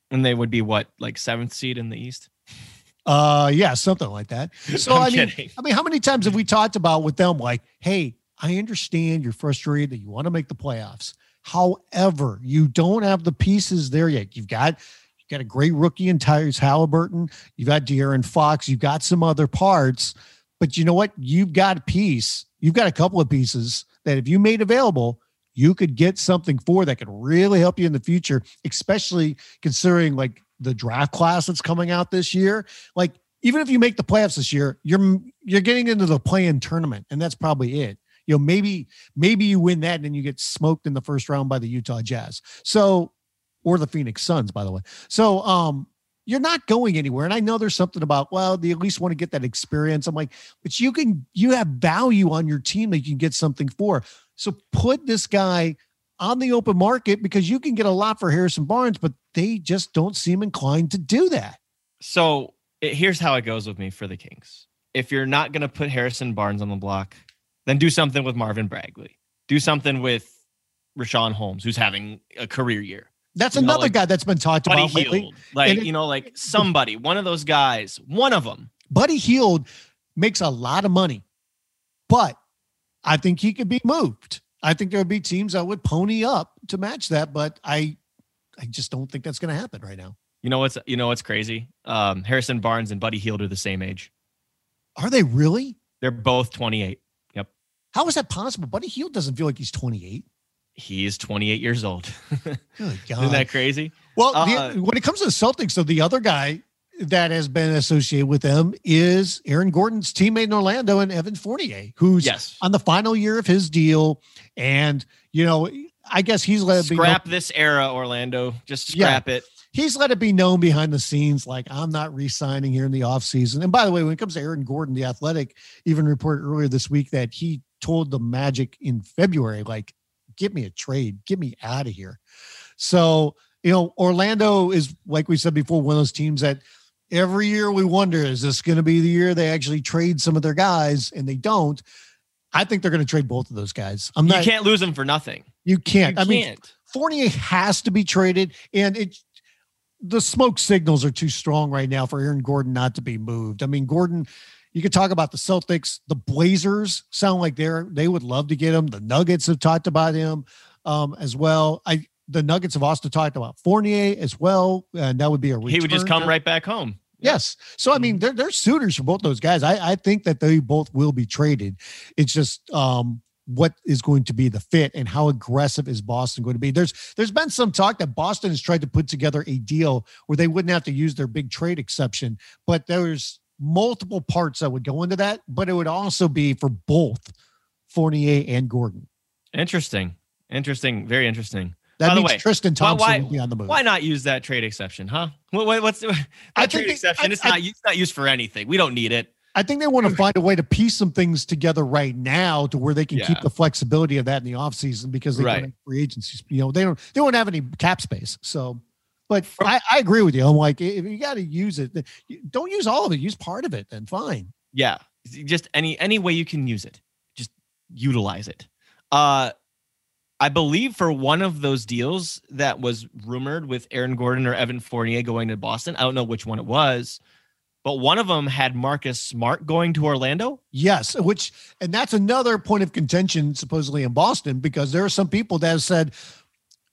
And they would be what like seventh seed in the east? Uh yeah something like that. <laughs> So i mean kidding. i mean how many times have we talked about with them like hey i understand you're frustrated that you want to make the playoffs. However you don't have the pieces there yet. You've got you've got a great rookie in Tyrese Halliburton. You've got De'Aaron Fox. You've got some other parts but you know what? You've got a piece, you've got a couple of pieces that if you made available, you could get something for that could really help you in the future, especially considering like the draft class that's coming out this year. Like, even if you make the playoffs this year, you're you're getting into the play-in tournament, and that's probably it. You know, maybe maybe you win that and then you get smoked in the first round by the Utah Jazz. So, or the Phoenix Suns, by the way. So, um, you're not going anywhere. And I know there's something about, well, they at least want to get that experience. I'm like, but you can, you have value on your team that you can get something for. So put this guy on the open market because you can get a lot for Harrison Barnes, but they just don't seem inclined to do that. So it, here's how it goes with me for the Kings. If you're not going to put Harrison Barnes on the block, then do something with Marvin Bagley. Do something with Richaun Holmes, who's having a career year. That's you another know, like guy that's been talked Buddy about lately. Like, it, you know, like somebody, one of those guys, one of them. Buddy Hield makes a lot of money, but I think he could be moved. I think there would be teams that would pony up to match that, but I I just don't think that's going to happen right now. You know what's you know what's crazy? Um, Harrison Barnes and Buddy Hield are the same age. Are they really? They're both 28. Yep. How is that possible? Buddy Hield doesn't feel like he's 28 he's 28 years old. <laughs> Isn't that crazy? Well, uh, the, when it comes to the Celtics, so the other guy that has been associated with them is Aaron Gordon's teammate in Orlando and Evan Fournier, who's yes. on the final year of his deal. And, you know, I guess he's let it be scrap this era, Orlando. Just scrap yeah. it. He's let it be known behind the scenes, like I'm not re-signing here in the offseason. And by the way, when it comes to Aaron Gordon, the athletic even reported earlier this week that he told the Magic in February, like, give me a trade, get me out of here. So, you know, Orlando is, like we said before, one of those teams that every year we wonder, is this going to be the year they actually trade some of their guys and they don't? I think they're going to trade both of those guys. I'm not, you can't lose them for nothing. You can't. You I mean, can't. Fournier has to be traded, and it the smoke signals are too strong right now for Aaron Gordon not to be moved. I mean, Gordon you could talk about the Celtics. The Blazers sound like they're they would love to get him. The Nuggets have talked about him um, as well. I the Nuggets have also talked about Fournier as well, and that would be a he would just come right back home. Yes. So I mean, mm-hmm. they're they're suitors for both those guys. I, I think that they both will be traded. It's just um what is going to be the fit and how aggressive is Boston going to be? There's there's been some talk that Boston has tried to put together a deal where they wouldn't have to use their big trade exception, but there's multiple parts that would go into that, but it would also be for both Fournier and Gordon. Interesting. Interesting. Very interesting. That By means the way, Tristan Thompson why, be on the move. Why not use that trade exception, huh? What, what's <laughs> that I trade exception? I, it's I, not it's not used for anything. We don't need it. I think they want to find a way to piece some things together right now to where they can keep the flexibility of that in the offseason because they Right. don't have free agencies. You know, they don't they don't have any cap space. So but I, I agree with you. I'm like, if you got to use it, don't use all of it. Use part of it, then fine. Yeah, just any any way you can use it, just utilize it. Uh, I believe for one of those deals that was rumored with Aaron Gordon or Evan Fournier going to Boston, I don't know which one it was, but one of them had Marcus Smart going to Orlando. Yes, which and that's another point of contention supposedly in Boston because there are some people that have said,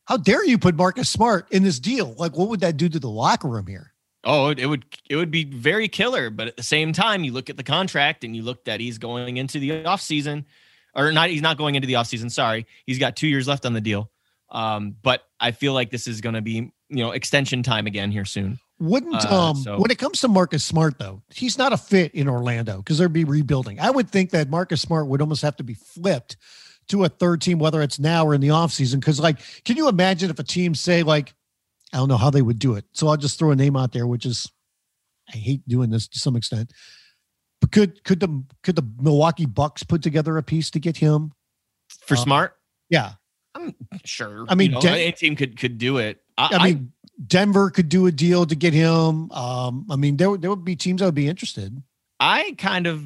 "How dare you put Marcus Smart in this deal? Like, what would that do to the locker room here?" Oh, it would it would be very killer, but at the same time, you look at the contract and you look that he's going into the offseason, or not he's not going into the offseason, sorry. He's got 2 years left on the deal. Um, but I feel like this is going to be, you know, extension time again here soon. Wouldn't Uh, um so- when it comes to Marcus Smart though, he's not a fit in Orlando because they'd be rebuilding. I would think that Marcus Smart would almost have to be flipped to a third team, whether it's now or in the offseason. Because like, can you imagine if a team say like, I don't know how they would do it. So I'll just throw a name out there, which is I hate doing this to some extent. But could could the could the Milwaukee Bucks put together a piece to get him? For Uh, Smart, Yeah. I'm sure. I mean, you know, Den- any team could could do it. I, I mean, Denver could do a deal to get him. Um, I mean, there, there would be teams that would be interested. I, I kind of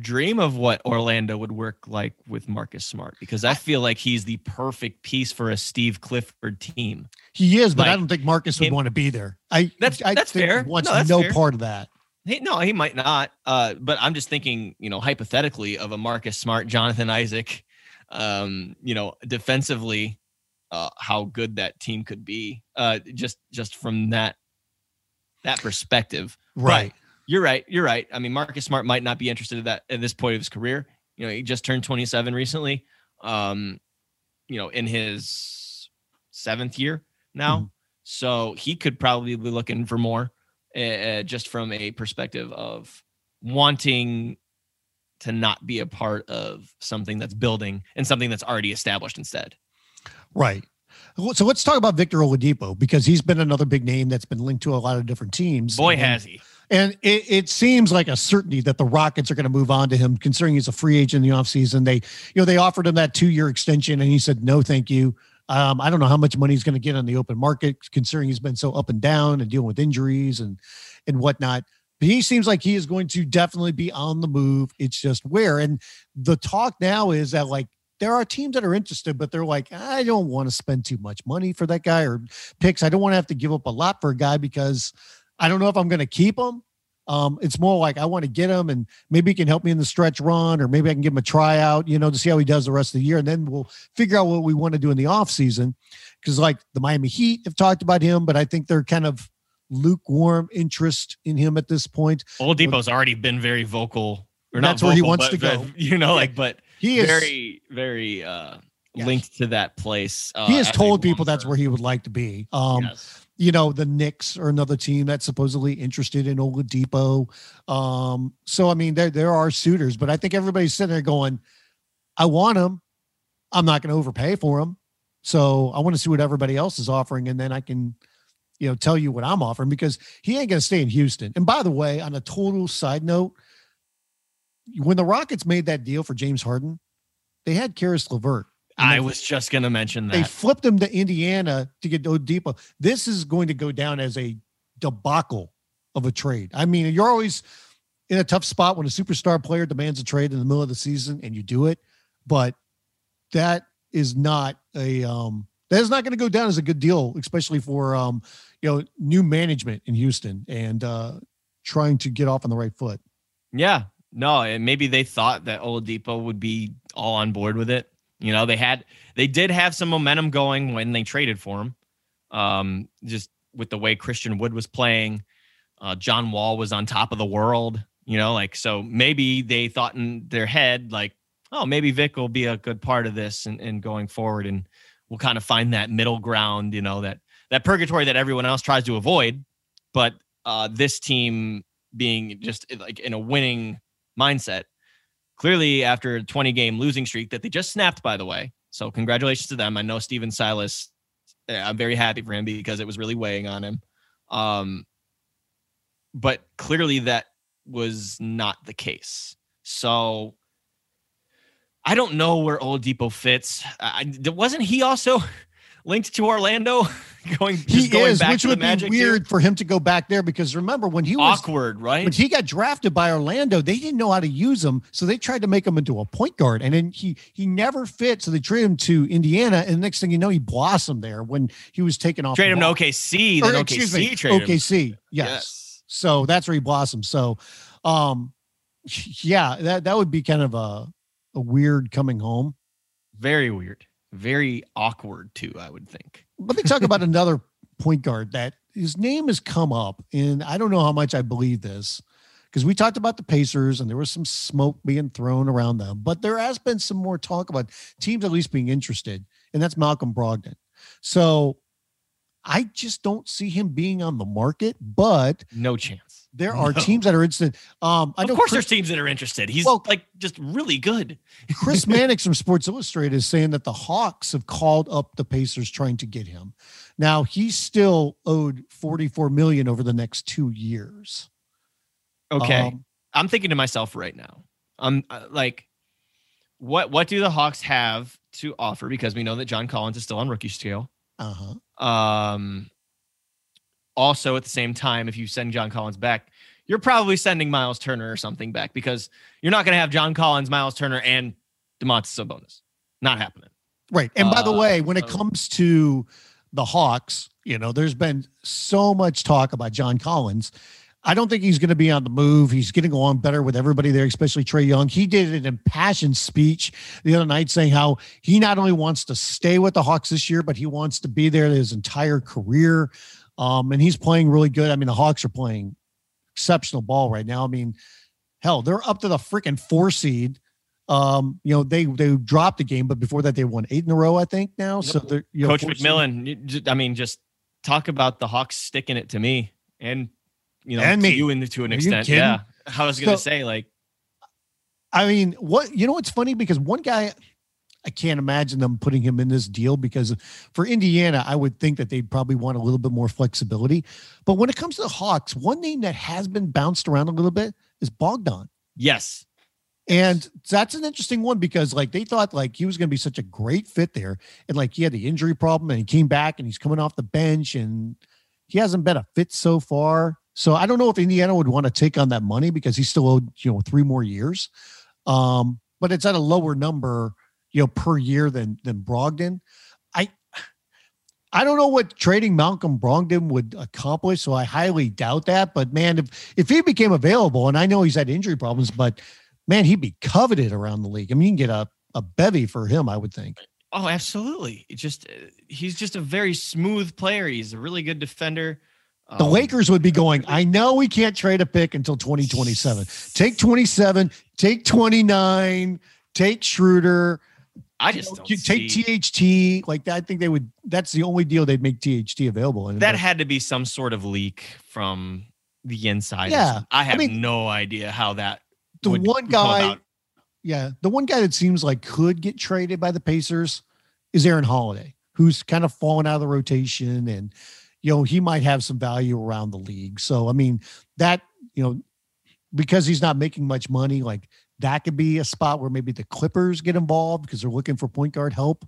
dream of what Orlando would work like with Marcus Smart because I feel like he's the perfect piece for a Steve Clifford team. He is, but I don't think Marcus would him- want to be there. I That's- I that's think he fair. Wants No, that's no fair. part of that. He, no, he might not. Uh, but I'm just thinking, you know, hypothetically of a Marcus Smart, Jonathan Isaac, um, you know, defensively, uh, how good that team could be. Uh, just just from that that perspective. Right. You're right. You're right. I mean, Marcus Smart might not be interested in that at this point of his career. You know, he just turned 27 recently. Um, you know, in his seventh year now, Mhm. so he could probably be looking for more, uh, just from a perspective of wanting to not be a part of something that's building and something that's already established instead. Right. So let's talk about Victor Oladipo because he's been another big name that's been linked to a lot of different teams. Boy, And- has he! And it, it seems like a certainty that the Rockets are going to move on to him, considering he's a free agent in the offseason. They, you know, they offered him that two year extension and he said, no, thank you. Um, I don't know how much money he's going to get on the open market, considering he's been so up and down and dealing with injuries and and whatnot. But he seems like he is going to definitely be on the move. It's just where. And the talk now is that like there are teams that are interested, but they're like, I don't want to spend too much money for that guy or picks. I don't want to have to give up a lot for a guy because I don't know if I'm going to keep him. Um, it's more like I want to get him and maybe he can help me in the stretch run, or maybe I can give him a tryout, you know, to see how he does the rest of the year. And then we'll figure out what we want to do in the off season. Cause like the Miami Heat have talked about him, but I think they're kind of lukewarm interest in him at this point. Old Oladipo's already been very vocal. Or not That's where he wants but- to go. but, You know, like, but He is very, very uh, Yes. linked to that place. Uh, he has told people that's where he would like to be. Um, Yes. You know, the Knicks are another team that's supposedly interested in Oladipo. Um, so I mean, there there are suitors, but I think everybody's sitting there going, I want him. I'm not going to overpay for him. So I want to see what everybody else is offering, and then I can, you know, tell you what I'm offering because he ain't going to stay in Houston. And by the way, on a total side note, when the Rockets made that deal for James Harden, they had Caris LeVert. I was just gonna mention that. they flipped him to Indiana to get Oladipo. This is going to go down as a debacle of a trade. I mean, you're always in a tough spot when a superstar player demands a trade in the middle of the season and you do it, but that is not a um that is not going to go down as a good deal, especially for um you know new management in Houston and uh trying to get off on the right foot. Yeah. No, and maybe they thought that Oladipo would be all on board with it. You know, they had they did have some momentum going when they traded for him. Um, just with the way Christian Wood was playing, uh, John Wall was on top of the world. You know, like so maybe they thought in their head like, oh, maybe Vic will be a good part of this and, and going forward, and we'll kind of find that middle ground. You know, that that purgatory that everyone else tries to avoid, but uh, this team being just like in a winning mindset. Clearly, after a 20 game losing streak that they just snapped, by the way. So, congratulations to them. I know Stephen Silas, uh, I'm very happy for him because it was really weighing on him. Um, but clearly, that was not the case. So I don't know where Oladipo fits. I, wasn't he also <laughs> linked to Orlando? <laughs> going he going is, which would be weird too? for him to go back there because remember when he was awkward, right? When he got drafted by Orlando, they didn't know how to use him, so they tried to make him into a point guard, and then he he never fit, so they traded him to Indiana, and the next thing you know, he blossomed there when he was taken off. Trade him to OKC, then OKC me, OKC, yes. yes. So that's where he blossomed. So, um, <laughs> yeah, that that would be kind of a a weird coming home. Very weird. Very awkward too, I would think. Let me talk about <laughs> another point guard that his name has come up, and I don't know how much I believe this because we talked about the Pacers and there was some smoke being thrown around them, but there has been some more talk about teams at least being interested, and that's Malcolm Brogdon. So I just don't see him being on the market, but no chance. There <laughs> are no. teams that are interested. Um, I of know course, Chris, there's teams that are interested. He's well, like just really good. <laughs> Chris Mannix from Sports Illustrated is saying that the Hawks have called up the Pacers trying to get him. Now he's still owed 44 million over the next two years. Okay, um, I'm thinking to myself right now. I'm uh, like, what what do the Hawks have to offer? Because we know that John Collins is still on rookie scale. Uh huh. Um, also at the same time, if you send John Collins back, you're probably sending Miles Turner or something back because you're not going to have John Collins, Miles Turner, and Domantas Sabonis. Not happening. Right. And by the uh, way, when it comes to the Hawks, you know, there's been so much talk about John Collins. I don't think he's going to be on the move. He's getting along better with everybody there, especially Trae Young. He did an impassioned speech the other night saying how he not only wants to stay with the Hawks this year, but he wants to be there his entire career. Um, and he's playing really good. I mean, the Hawks are playing exceptional ball right now. I mean, hell, they're up to the freaking four seed. Um, you know, they they dropped a game, but before that they won eight in a row, I think now. Yep. So they're you know, Coach McMillan. I mean, just talk about the Hawks sticking it to me and you know and me. you in to an extent. Yeah. I was gonna so, say, like I mean, what you know what's funny because one guy I can't imagine them putting him in this deal because for Indiana, I would think that they'd probably want a little bit more flexibility. But when it comes to the Hawks, one name that has been bounced around a little bit is Bogdan. Yes. And that's an interesting one because like they thought like he was going to be such a great fit there. And like he had the injury problem and he came back and he's coming off the bench and he hasn't been a fit so far. So I don't know if Indiana would want to take on that money because he's still owed, you know, three more years. Um, but it's at a lower number you know, per year than than Brogdon. I I don't know what trading Malcolm Brogdon would accomplish, so I highly doubt that. But man, if if he became available, and I know he's had injury problems, but man, he'd be coveted around the league. I mean, you can get a a bevy for him, I would think. Oh, absolutely. It just he's just a very smooth player. He's a really good defender. The um, Lakers would be going, I know we can't trade a pick until 2027. Take 27, take 29, take Schroeder. I just you know, take see. THT like that. I think they would. That's the only deal they'd make THT available. And that had to be some sort of leak from the inside. Yeah, I have I mean, no idea how that. The one guy, yeah, the one guy that seems like could get traded by the Pacers is Aaron Holiday, who's kind of fallen out of the rotation, and you know he might have some value around the league. So I mean that you know because he's not making much money, like that could be a spot where maybe the Clippers get involved because they're looking for point guard help.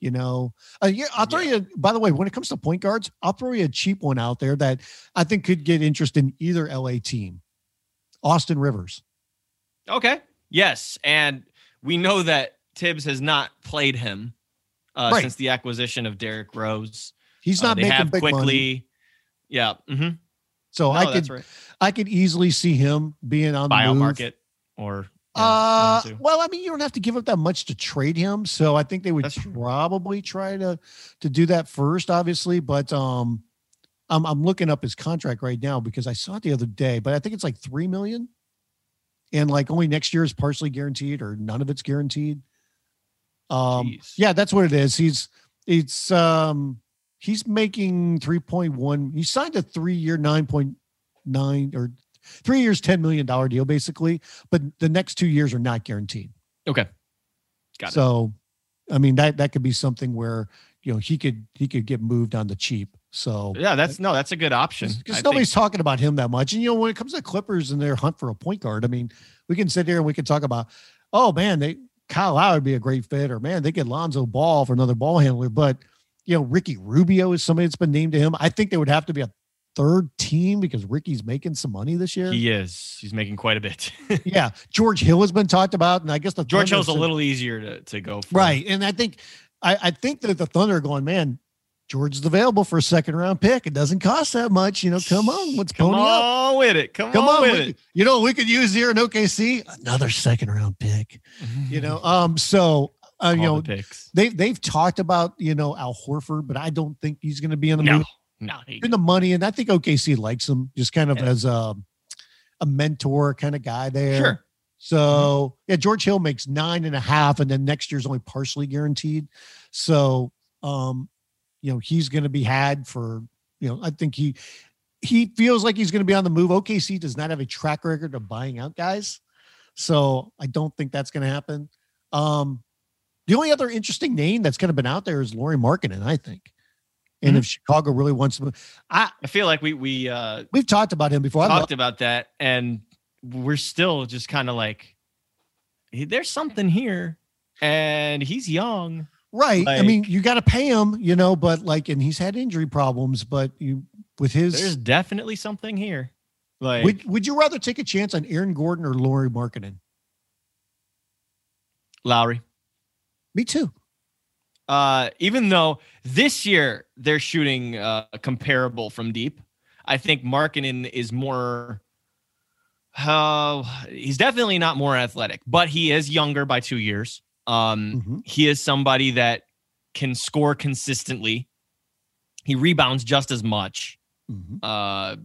You know, uh, yeah, I'll throw yeah. you. By the way, when it comes to point guards, I'll throw you a cheap one out there that I think could get interest in either LA team. Austin Rivers. Okay. Yes, and we know that Thibs has not played him uh, right. since the acquisition of Derrick Rose. He's not uh, making big quickly. Money. Yeah. Mm-hmm. So no, I could, right. I could easily see him being on the buyout market or uh, well, I mean, you don't have to give up that much to trade him, so I think they would probably try to to do that first, obviously. But um, I'm I'm looking up his contract right now because I saw it the other day, but I think it's like three million, and like only next year is partially guaranteed or none of it's guaranteed. Um, Jeez. yeah, that's what it is. He's it's um he's making three point one. He signed a three year nine point nine or three years, $10 million deal, basically. But the next two years are not guaranteed. Okay. Got so, it. So i mean, that, that could be something where, you know, he could, he could get moved on the cheap. So Yeah, that's no, that's a good option. Because think. nobody's talking about him that much. And you know, when it comes to Clippers and their hunt for a point guard, I mean, we can sit here and we can talk about, oh man, they Kyle Lowry would be a great fit, or man, they get Lonzo Ball for another ball handler. But you know, Ricky Rubio is somebody that's been named to him. I think they would have to be a third team because Ricky's making some money this year. he is. He's making quite a bit. <laughs> yeah, George Hill has been talked about, and I guess the George Thunder Hill's a little easier to, to go for. right. And I think, I, I think that the Thunder are going, man. George is available for a second round pick. It doesn't cost that much, you know. Come on, let's Come pony up. on with it. Come, Come on, with we- it. you know we could use here in OKC another second round pick. You know, um, so uh, you know the picks. they they've talked about you know Al Horford, but I don't think he's going to be in the No, move no. he- in the money, and I think OKC likes him just kind of Yeah. as a a mentor kind of guy there. Sure. So yeah, George Hill makes nine and a half, and then next year's only partially guaranteed. So um, you know, he's going to be had for you know, I think he he feels like he's going to be on the move. OKC does not have a track record of buying out guys, so I don't think that's going to happen. Um, the only other interesting name that's kind of been out there is Lauri Markkanen, I think. And Mm-hmm. if Chicago really wants to, I I feel like we we uh we've talked about him before. Love talked about that and we're still just kind of like there's something here and he's young. Right. I mean, you got to pay him, you know, but like, and he's had injury problems, but you, with his, There's definitely something here. Like would, would you rather take a chance on Aaron Gordon or Lauri Markkanen? Lauri. Me too. Uh, even though this year they're shooting uh, comparable from deep, I think Markkanen is more. Uh, he's definitely not more athletic, but he is younger by two years. Um, Mhm. he is somebody that can score consistently. He rebounds just as much. Mhm. Uh,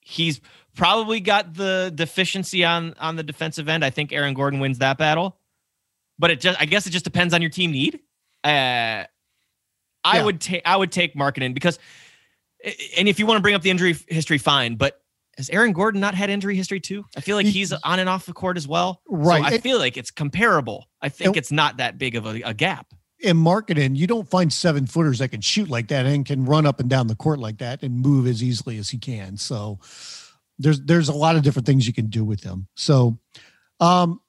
he's probably got the deficiency on on the defensive end. I think Aaron Gordon wins that battle, but it just I guess it just depends on your team need. Uh, I Yeah. would take I would take Markkanen because, and if you want to bring up the injury history, fine. But has Aaron Gordon not had injury history too? I feel like he's on and off the court as well. So Right. I And- feel like it's comparable. I think And- it's not that big of a, a gap. In Markkanen, you don't find seven footers that can shoot like that and can run up and down the court like that and move as easily as he can. So there's, there's a lot of different things you can do with him. So, um,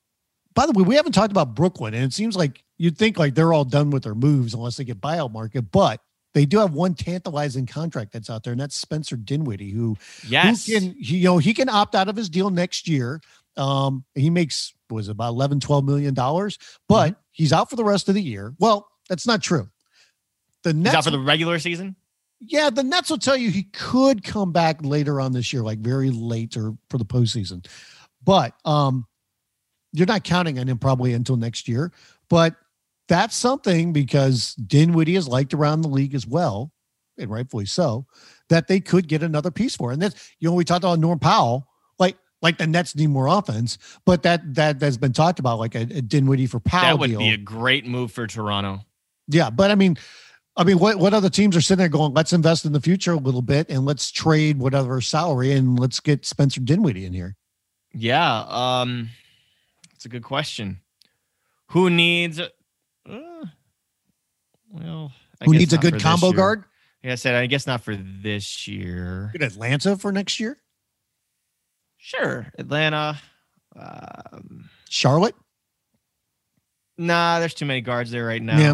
by the way, we haven't talked about Brooklyn, and it seems like you'd think like they're all done with their moves unless they get buyout market, but they do have one tantalizing contract that's out there, and that's Spencer Dinwiddie, who Yes. who can he, you know he can opt out of his deal next year. Um, he makes was about 11, 12 million dollars, but Mm-hmm. he's out for the rest of the year. Well, that's not true. The He's Nets, out for the regular season. yeah, the Nets will tell you he could come back later on this year, like very late or for the postseason. But um, you're not counting on him probably until next year. But that's something because Dinwiddie is liked around the league as well, and rightfully so, that they could get another piece for. And that's you know we talked about Norm Powell, like like the Nets need more offense, but that that has been talked about like a, a Dinwiddie for Powell That would deal. be a great move for Toronto. Yeah, but I mean, I mean, what what other teams are sitting there going? Let's invest in the future a little bit and let's trade whatever salary and let's get Spencer Dinwiddie in here. Yeah, um, it's a good question. Who needs? Uh, well, I Who needs a good combo guard? Like I said, I guess not for this year. Good Atlanta for next year. Sure, Atlanta. Um, Charlotte. nah, there's too many guards there right now. Yeah.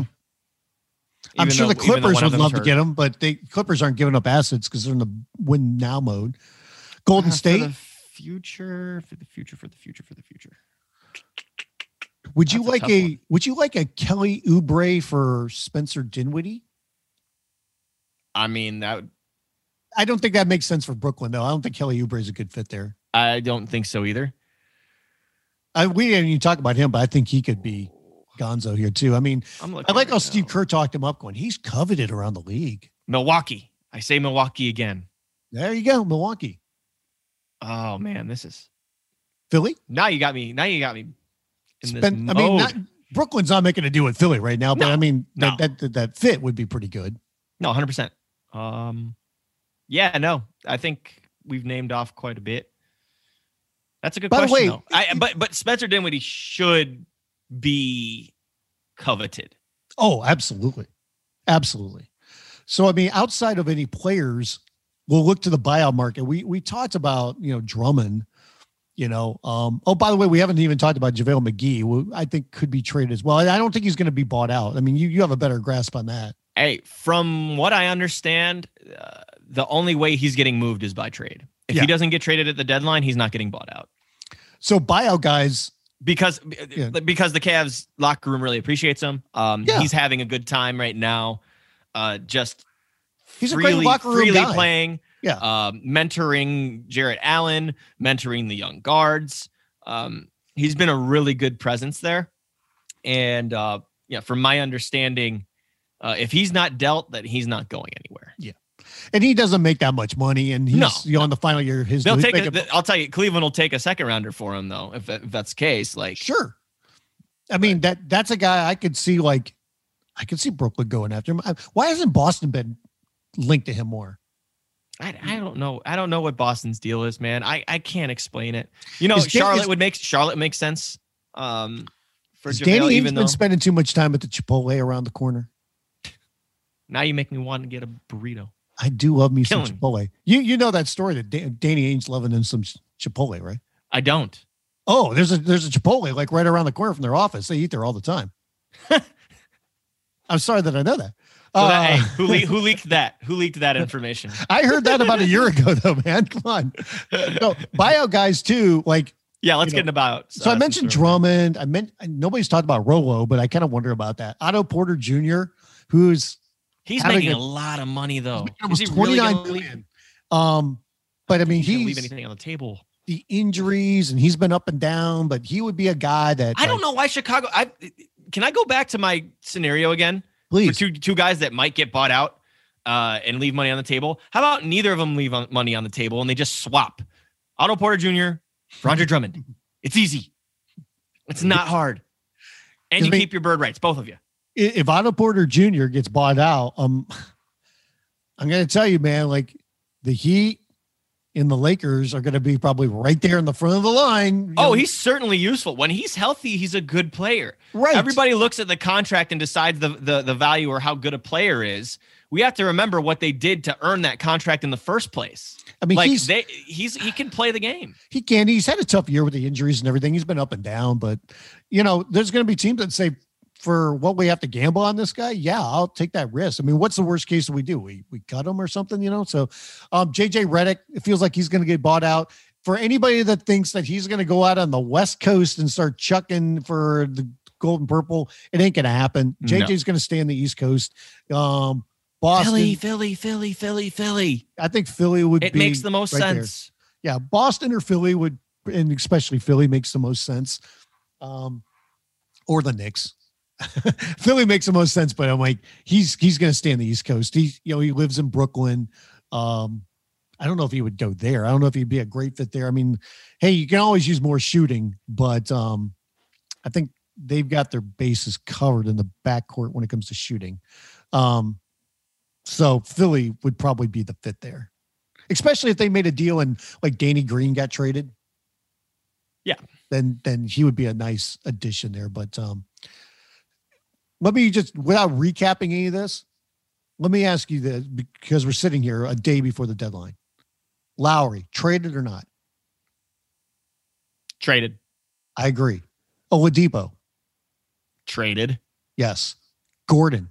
I'm sure though- the Clippers would love to get them, but the Clippers aren't giving up assets because they're in the win now mode. Golden Uh, for State. the future, for the future, for the future, for the future. Would you that's a like tough a. Would you like a Kelly Oubre for Spencer Dinwiddie? I mean, that I don't think that makes sense for Brooklyn though. I don't think Kelly Oubre is a good fit there. I don't think so either. I, we didn't even talk about him, but I think he could be Gonzo here too. I mean, I like how right Steve. Kerr talked him up, going, he's coveted around the league. Milwaukee. I say Milwaukee again. There you go, Milwaukee, Oh man, this is Philly. now you got me. Now you got me. Spend, I mean, not, Brooklyn's not making a deal with Philly right now, but No, I mean, no. that, that, that fit would be pretty good. No, hundred percent. Um, yeah, no, I think we've named off quite a bit. That's a good By the question. way, though. I, but but Spencer Dinwiddie should be coveted. Oh, absolutely, absolutely. So I mean, outside of any players, we'll look to the buyout market. We we talked about you know Drummond. You know, um, oh by the way, we haven't even talked about JaVale McGee. Who I think could be traded as well. I don't think he's going to be bought out. I mean, you you have a better grasp on that. Hey, from what I understand, uh, the only way he's getting moved is by trade. If Yeah. he doesn't get traded at the deadline, he's not getting bought out So buyout guys, because Yeah. because the Cavs locker room really appreciates him. Um, Yeah. he's having a good time right now. Uh, just he's a great locker room freely guy. playing. Yeah. um, mentoring Jarrett Allen, mentoring the young guards. Um, he's been a really good presence there, and uh, yeah, from my understanding, uh, if he's not dealt, that he's not going anywhere. Yeah. And he doesn't make that much money, and he's No, you know, on the final year of his. They'll take. A, th- I'll tell you, Cleveland will take a second rounder for him though, if, if that's the case. Like, Sure. I mean that that's a guy I could see like I could see Brooklyn going after him. Why hasn't Boston been linked to him more? I, I don't know. I don't know what Boston's deal is, man. I, I can't explain it. You know, Is Charlotte is- would make Charlotte makes sense. Um, for Has JaVale, Danny even though been spending too much time at the Chipotle around the corner? now you make me want to get a burrito. I do love me some Killing me. Chipotle. You you know that story that Dan- Danny Ainge loving him some Chipotle, right? I don't. Oh, there's a there's a Chipotle like right around the corner from their office. They eat there all the time. <laughs> I'm sorry that I know that. So that, Uh, hey, who, le- who leaked that? Who leaked that information? <laughs> I heard that about a year ago, though, man. Come on. So buyout guys too, like yeah, let's you get know, in about. So I uh, mentioned some- Drummond. I meant nobody's talked about Rolo, but I kind of wonder about that. Otto Porter Jr., who's He's making a- a lot of money though. Is he really 29 gonna leave, million. Um, but I mean, he's gonna leave anything on the table? the injuries and he's been up and down, but he would be a guy that I don't know why Chicago. I can I go back to my scenario again Please, two two guys that might get bought out uh, and leave money on the table. How about neither of them leave on, money on the table and they just swap? Otto Porter Jr., Roger Drummond. <laughs> It's easy. It's not hard, and you keep your bird rights, both of you. if Otto Porter Jr. gets bought out, um, I'm going to tell you, man, like the Heat and the Lakers are going to be probably right there in the front of the line. Oh, know, he's certainly useful. When he's healthy, he's a good player. right. Everybody looks at the contract and decides the, the the value or how good a player is. We have to remember what they did to earn that contract in the first place. I mean, like he's they he's he can play the game. he can. He's had a tough year with the injuries and everything. He's been up and down, but you know, there's going to be teams that say, for what we have to gamble on this guy, yeah, I'll take that risk. I mean, what's the worst case that we do? We we cut him or something, you know? So, um, JJ Redick, it feels like he's going to get bought out. For anybody that thinks that he's going to go out on the West Coast and start chucking for the gold and purple, it ain't going to happen. No. JJ's going to stay on the East Coast. Um, Boston, Philly, Philly, Philly, Philly, Philly. I think Philly would It be makes the most right there. sense. yeah, Boston or Philly would, and especially Philly makes the most sense. Um, or the Knicks. <laughs> Philly makes the most sense, but I'm like, he's he's gonna stay on the East Coast. He you know, he lives in Brooklyn. Um, I don't know if he would go there. I don't know if he'd be a great fit there. I mean, hey, you can always use more shooting, but um, I think they've got their bases covered in the backcourt when it comes to shooting. Um, so Philly would probably be the fit there, especially if they made a deal and like Danny Green got traded. Yeah. then then he would be a nice addition there. But um, let me just without recapping any of this, let me ask you this because we're sitting here a day before the deadline. Lowry traded or not? Traded. I agree. Oladipo, Traded. yes. Gordon,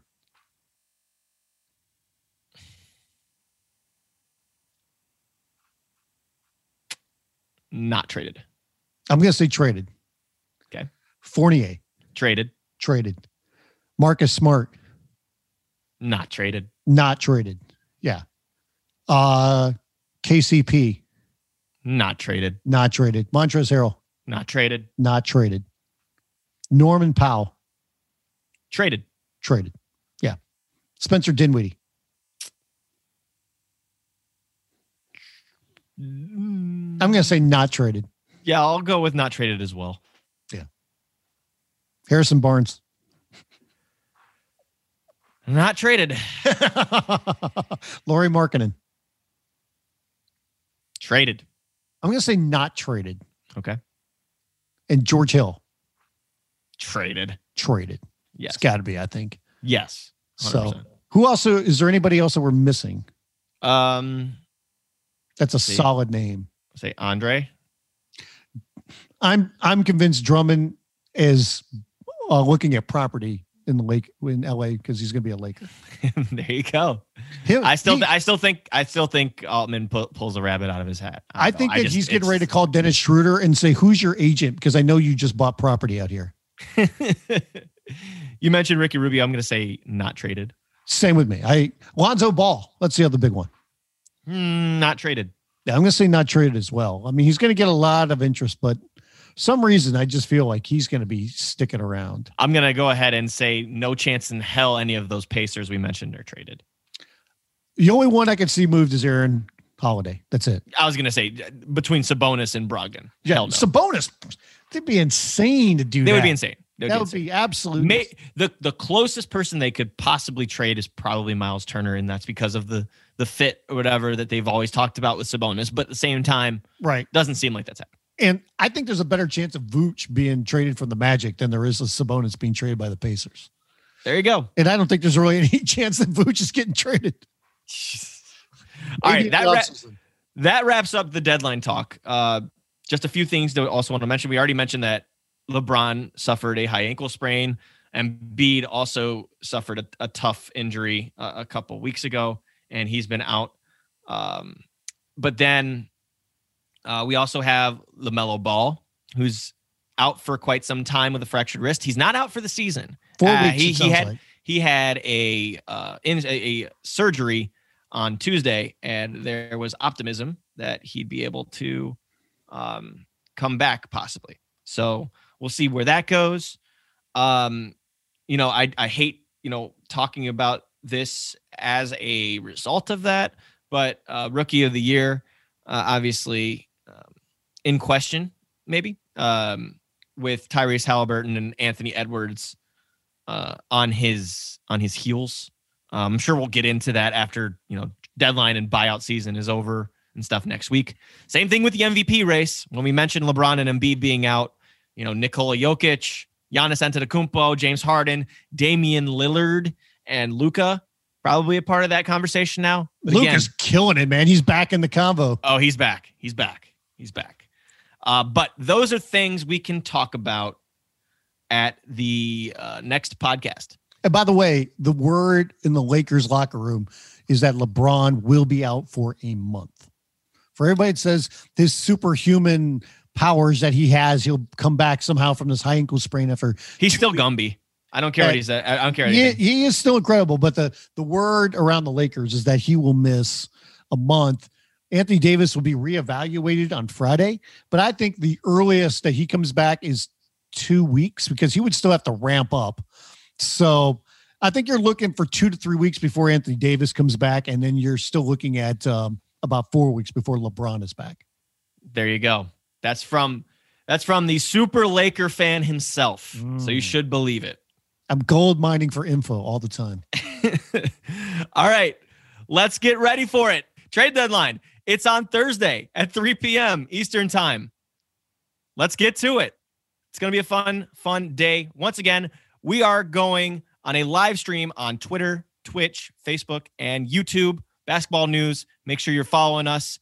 Not traded. I'm going to say traded. Okay. Fournier Traded. traded. Marcus Smart Not traded. not traded. Yeah. Uh KCP Not traded. not traded. Montrezl Harrell Not traded. not traded. Norman Powell Traded. traded. Yeah. Spencer Dinwiddie I'm going to say not traded. Yeah, I'll go with not traded as well. Yeah. Harrison Barnes. Not traded. <laughs> Lauri Markkanen. Traded. I'm going to say not traded. Okay. And George Hill Traded. traded. Yes. It's got to be, I think. Yes. So 100%. Who also is there anybody else that we're missing? Um, That's a See. solid name. say Andre. I'm I'm convinced Drummond is uh, looking at property in the lake in LA because he's going to be a Laker. <laughs> there you go. Him- I still, he- I still think, I still think Altman pu- pulls a rabbit out of his hat. I don't think that just- he's getting ready to call Dennis Schroeder and say, "Who's your agent?" Because I know you just bought property out here. <laughs> you mentioned Ricky Rubio. I'm going to say not traded. Same with me. I Lonzo Ball. Let's see how the big one. Hmm, not traded. Yeah, I'm going to say not traded as well. I mean, he's going to get a lot of interest, but some reason I just feel like he's going to be sticking around. I'm going to go ahead and say no chance in hell any of those Pacers we mentioned are traded. The only one I can see moved is Aaron Holiday. That's it. I was going to say uh, between Sabonis and Brogdon. Yeah, no. Sabonis. It'd be insane to do they that. would be insane. That be would insane. be absolutely. May, the the closest person they could possibly trade is probably Miles Turner, and that's because of the the fit or whatever that they've always talked about with Sabonis. But at the same time, right. doesn't seem like that's happening. And I think there's a better chance of Vooch being traded from the Magic than there is of Sabonis being traded by the Pacers. There you go. And I don't think there's really <laughs> any chance that Vooch is getting traded. All right, that is- that wraps up the deadline talk. Uh, just a few things to also want to mention. We already mentioned that LeBron suffered a high ankle sprain, and Bede also suffered a, a tough injury uh, a couple weeks ago, and he's been out. Um, but then uh, we also have LaMelo Ball, who's out for quite some time with a fractured wrist. He's not out for the season. Four Uh, weeks. he- he had- like. he had a uh, in a, a surgery on Tuesday, and there was optimism that he'd be able to um, come back possibly. So we'll see where that goes. Um, you know, I I hate you know talking about this as a result of that, but uh, rookie of the year, uh, obviously in question, maybe um, with Tyrese Halliburton and Anthony Edwards uh, on his on his heels. Um, I'm sure we'll get into that after you know deadline and buyout season is over and stuff next week. Same thing with the MVP race. When we mentioned LeBron and Embiid being out, you know Nikola Jokic, Giannis Antetokounmpo, James Harden, Damian Lillard, and Luka probably a part of that conversation now. Luke again- is killing it, man. He's back in the convo. Oh, he's back. He's back. He's back. Uh, but those are things we can talk about at the uh, next podcast. And by the way, the word in the Lakers locker room is that LeBron will be out for a month. For everybody that says his superhuman powers that he has, he'll come back somehow from this high ankle sprain after. He's still Gumby. I don't care what he said. I I don't care. He, he is still incredible, but the the word around the Lakers is that he will miss a month. Anthony Davis will be reevaluated on Friday, but I think the earliest that he comes back is two weeks because he would still have to ramp up. So I think you're looking for two to three weeks before Anthony Davis comes back, and then you're still looking at um, about four weeks before LeBron is back. There you go. That's from that's from the super Laker fan himself. So you Mm. should believe it. I'm gold mining for info all the time. <laughs> All right, let's get ready for it. Trade deadline. It's on Thursday at 3 p.m. Eastern time. Let's get to it. It's going to be a fun, fun day. Once again, we are going on a live stream on Twitter, Twitch, Facebook, and YouTube. Basketball news. Make sure you're following us.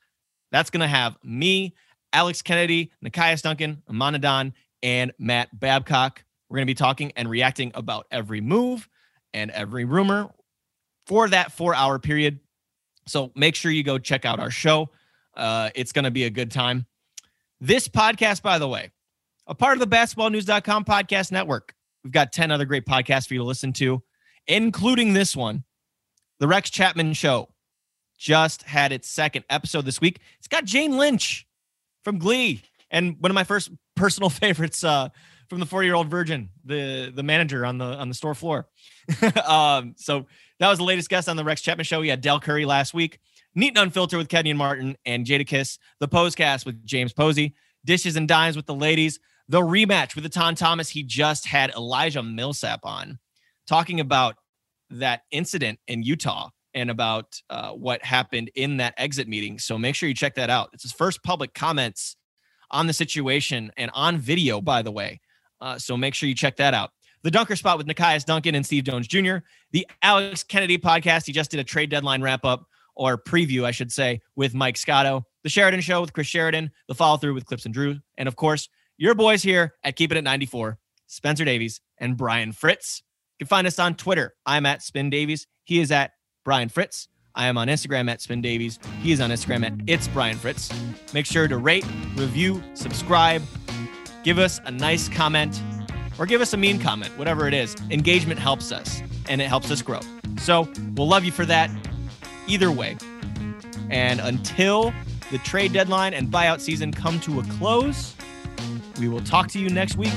That's going to have me, Alex Kennedy, Nekias Duncan, Amanadon, and Matt Babcock. We're going to be talking and reacting about every move and every rumor for that four hour period. So make sure you go check out our show. Uh, it's going to be a good time. This podcast, by the way, a part of the basketballnews.com podcast network. We've got 10 other great podcasts for you to listen to, including this one, The Rex Chapman Show. Just had its second episode this week. It's got Jane Lynch from Glee and one of my first personal <laughs> favorites uh, from the 40 year old virgin, the the manager on the on the store floor. <laughs> um, so that was the latest guest on the Rex Chapman Show. We had Del Curry last week. Neat and Unfiltered with Kenyon Martin and Jadakiss. The Posecast with James Posey. Dishes and Dimes with the ladies. The rematch with the Ton Thomas. He just had Elijah Millsap on talking about that incident in Utah and about uh, what happened in that exit meeting. So make sure you check that out. It's his first public comments on the situation and on video, by the way. Uh, so make sure you check that out. The Dunker Spot with Nekias Duncan and Steve Jones Jr., the Alex Kennedy podcast. He just did a trade deadline wrap up or preview, I should say, with Mike Scotto, the Sheridan Show with Chris Sheridan, the follow through with Clips and Drew, and of course, your boys here at Keep It at 94, Spencer Davies and Brian Fritz. You can find us on Twitter. I'm at Spin Davies. He is at Brian Fritz. I am on Instagram at Spin Davies. He is on Instagram at It's Brian Fritz. Make sure to rate, review, subscribe, give us a nice comment, or give us a mean comment, whatever it is. Engagement helps us and it helps us grow. So we'll love you for that either way. And until the trade deadline and buyout season come to a close, we will talk to you next week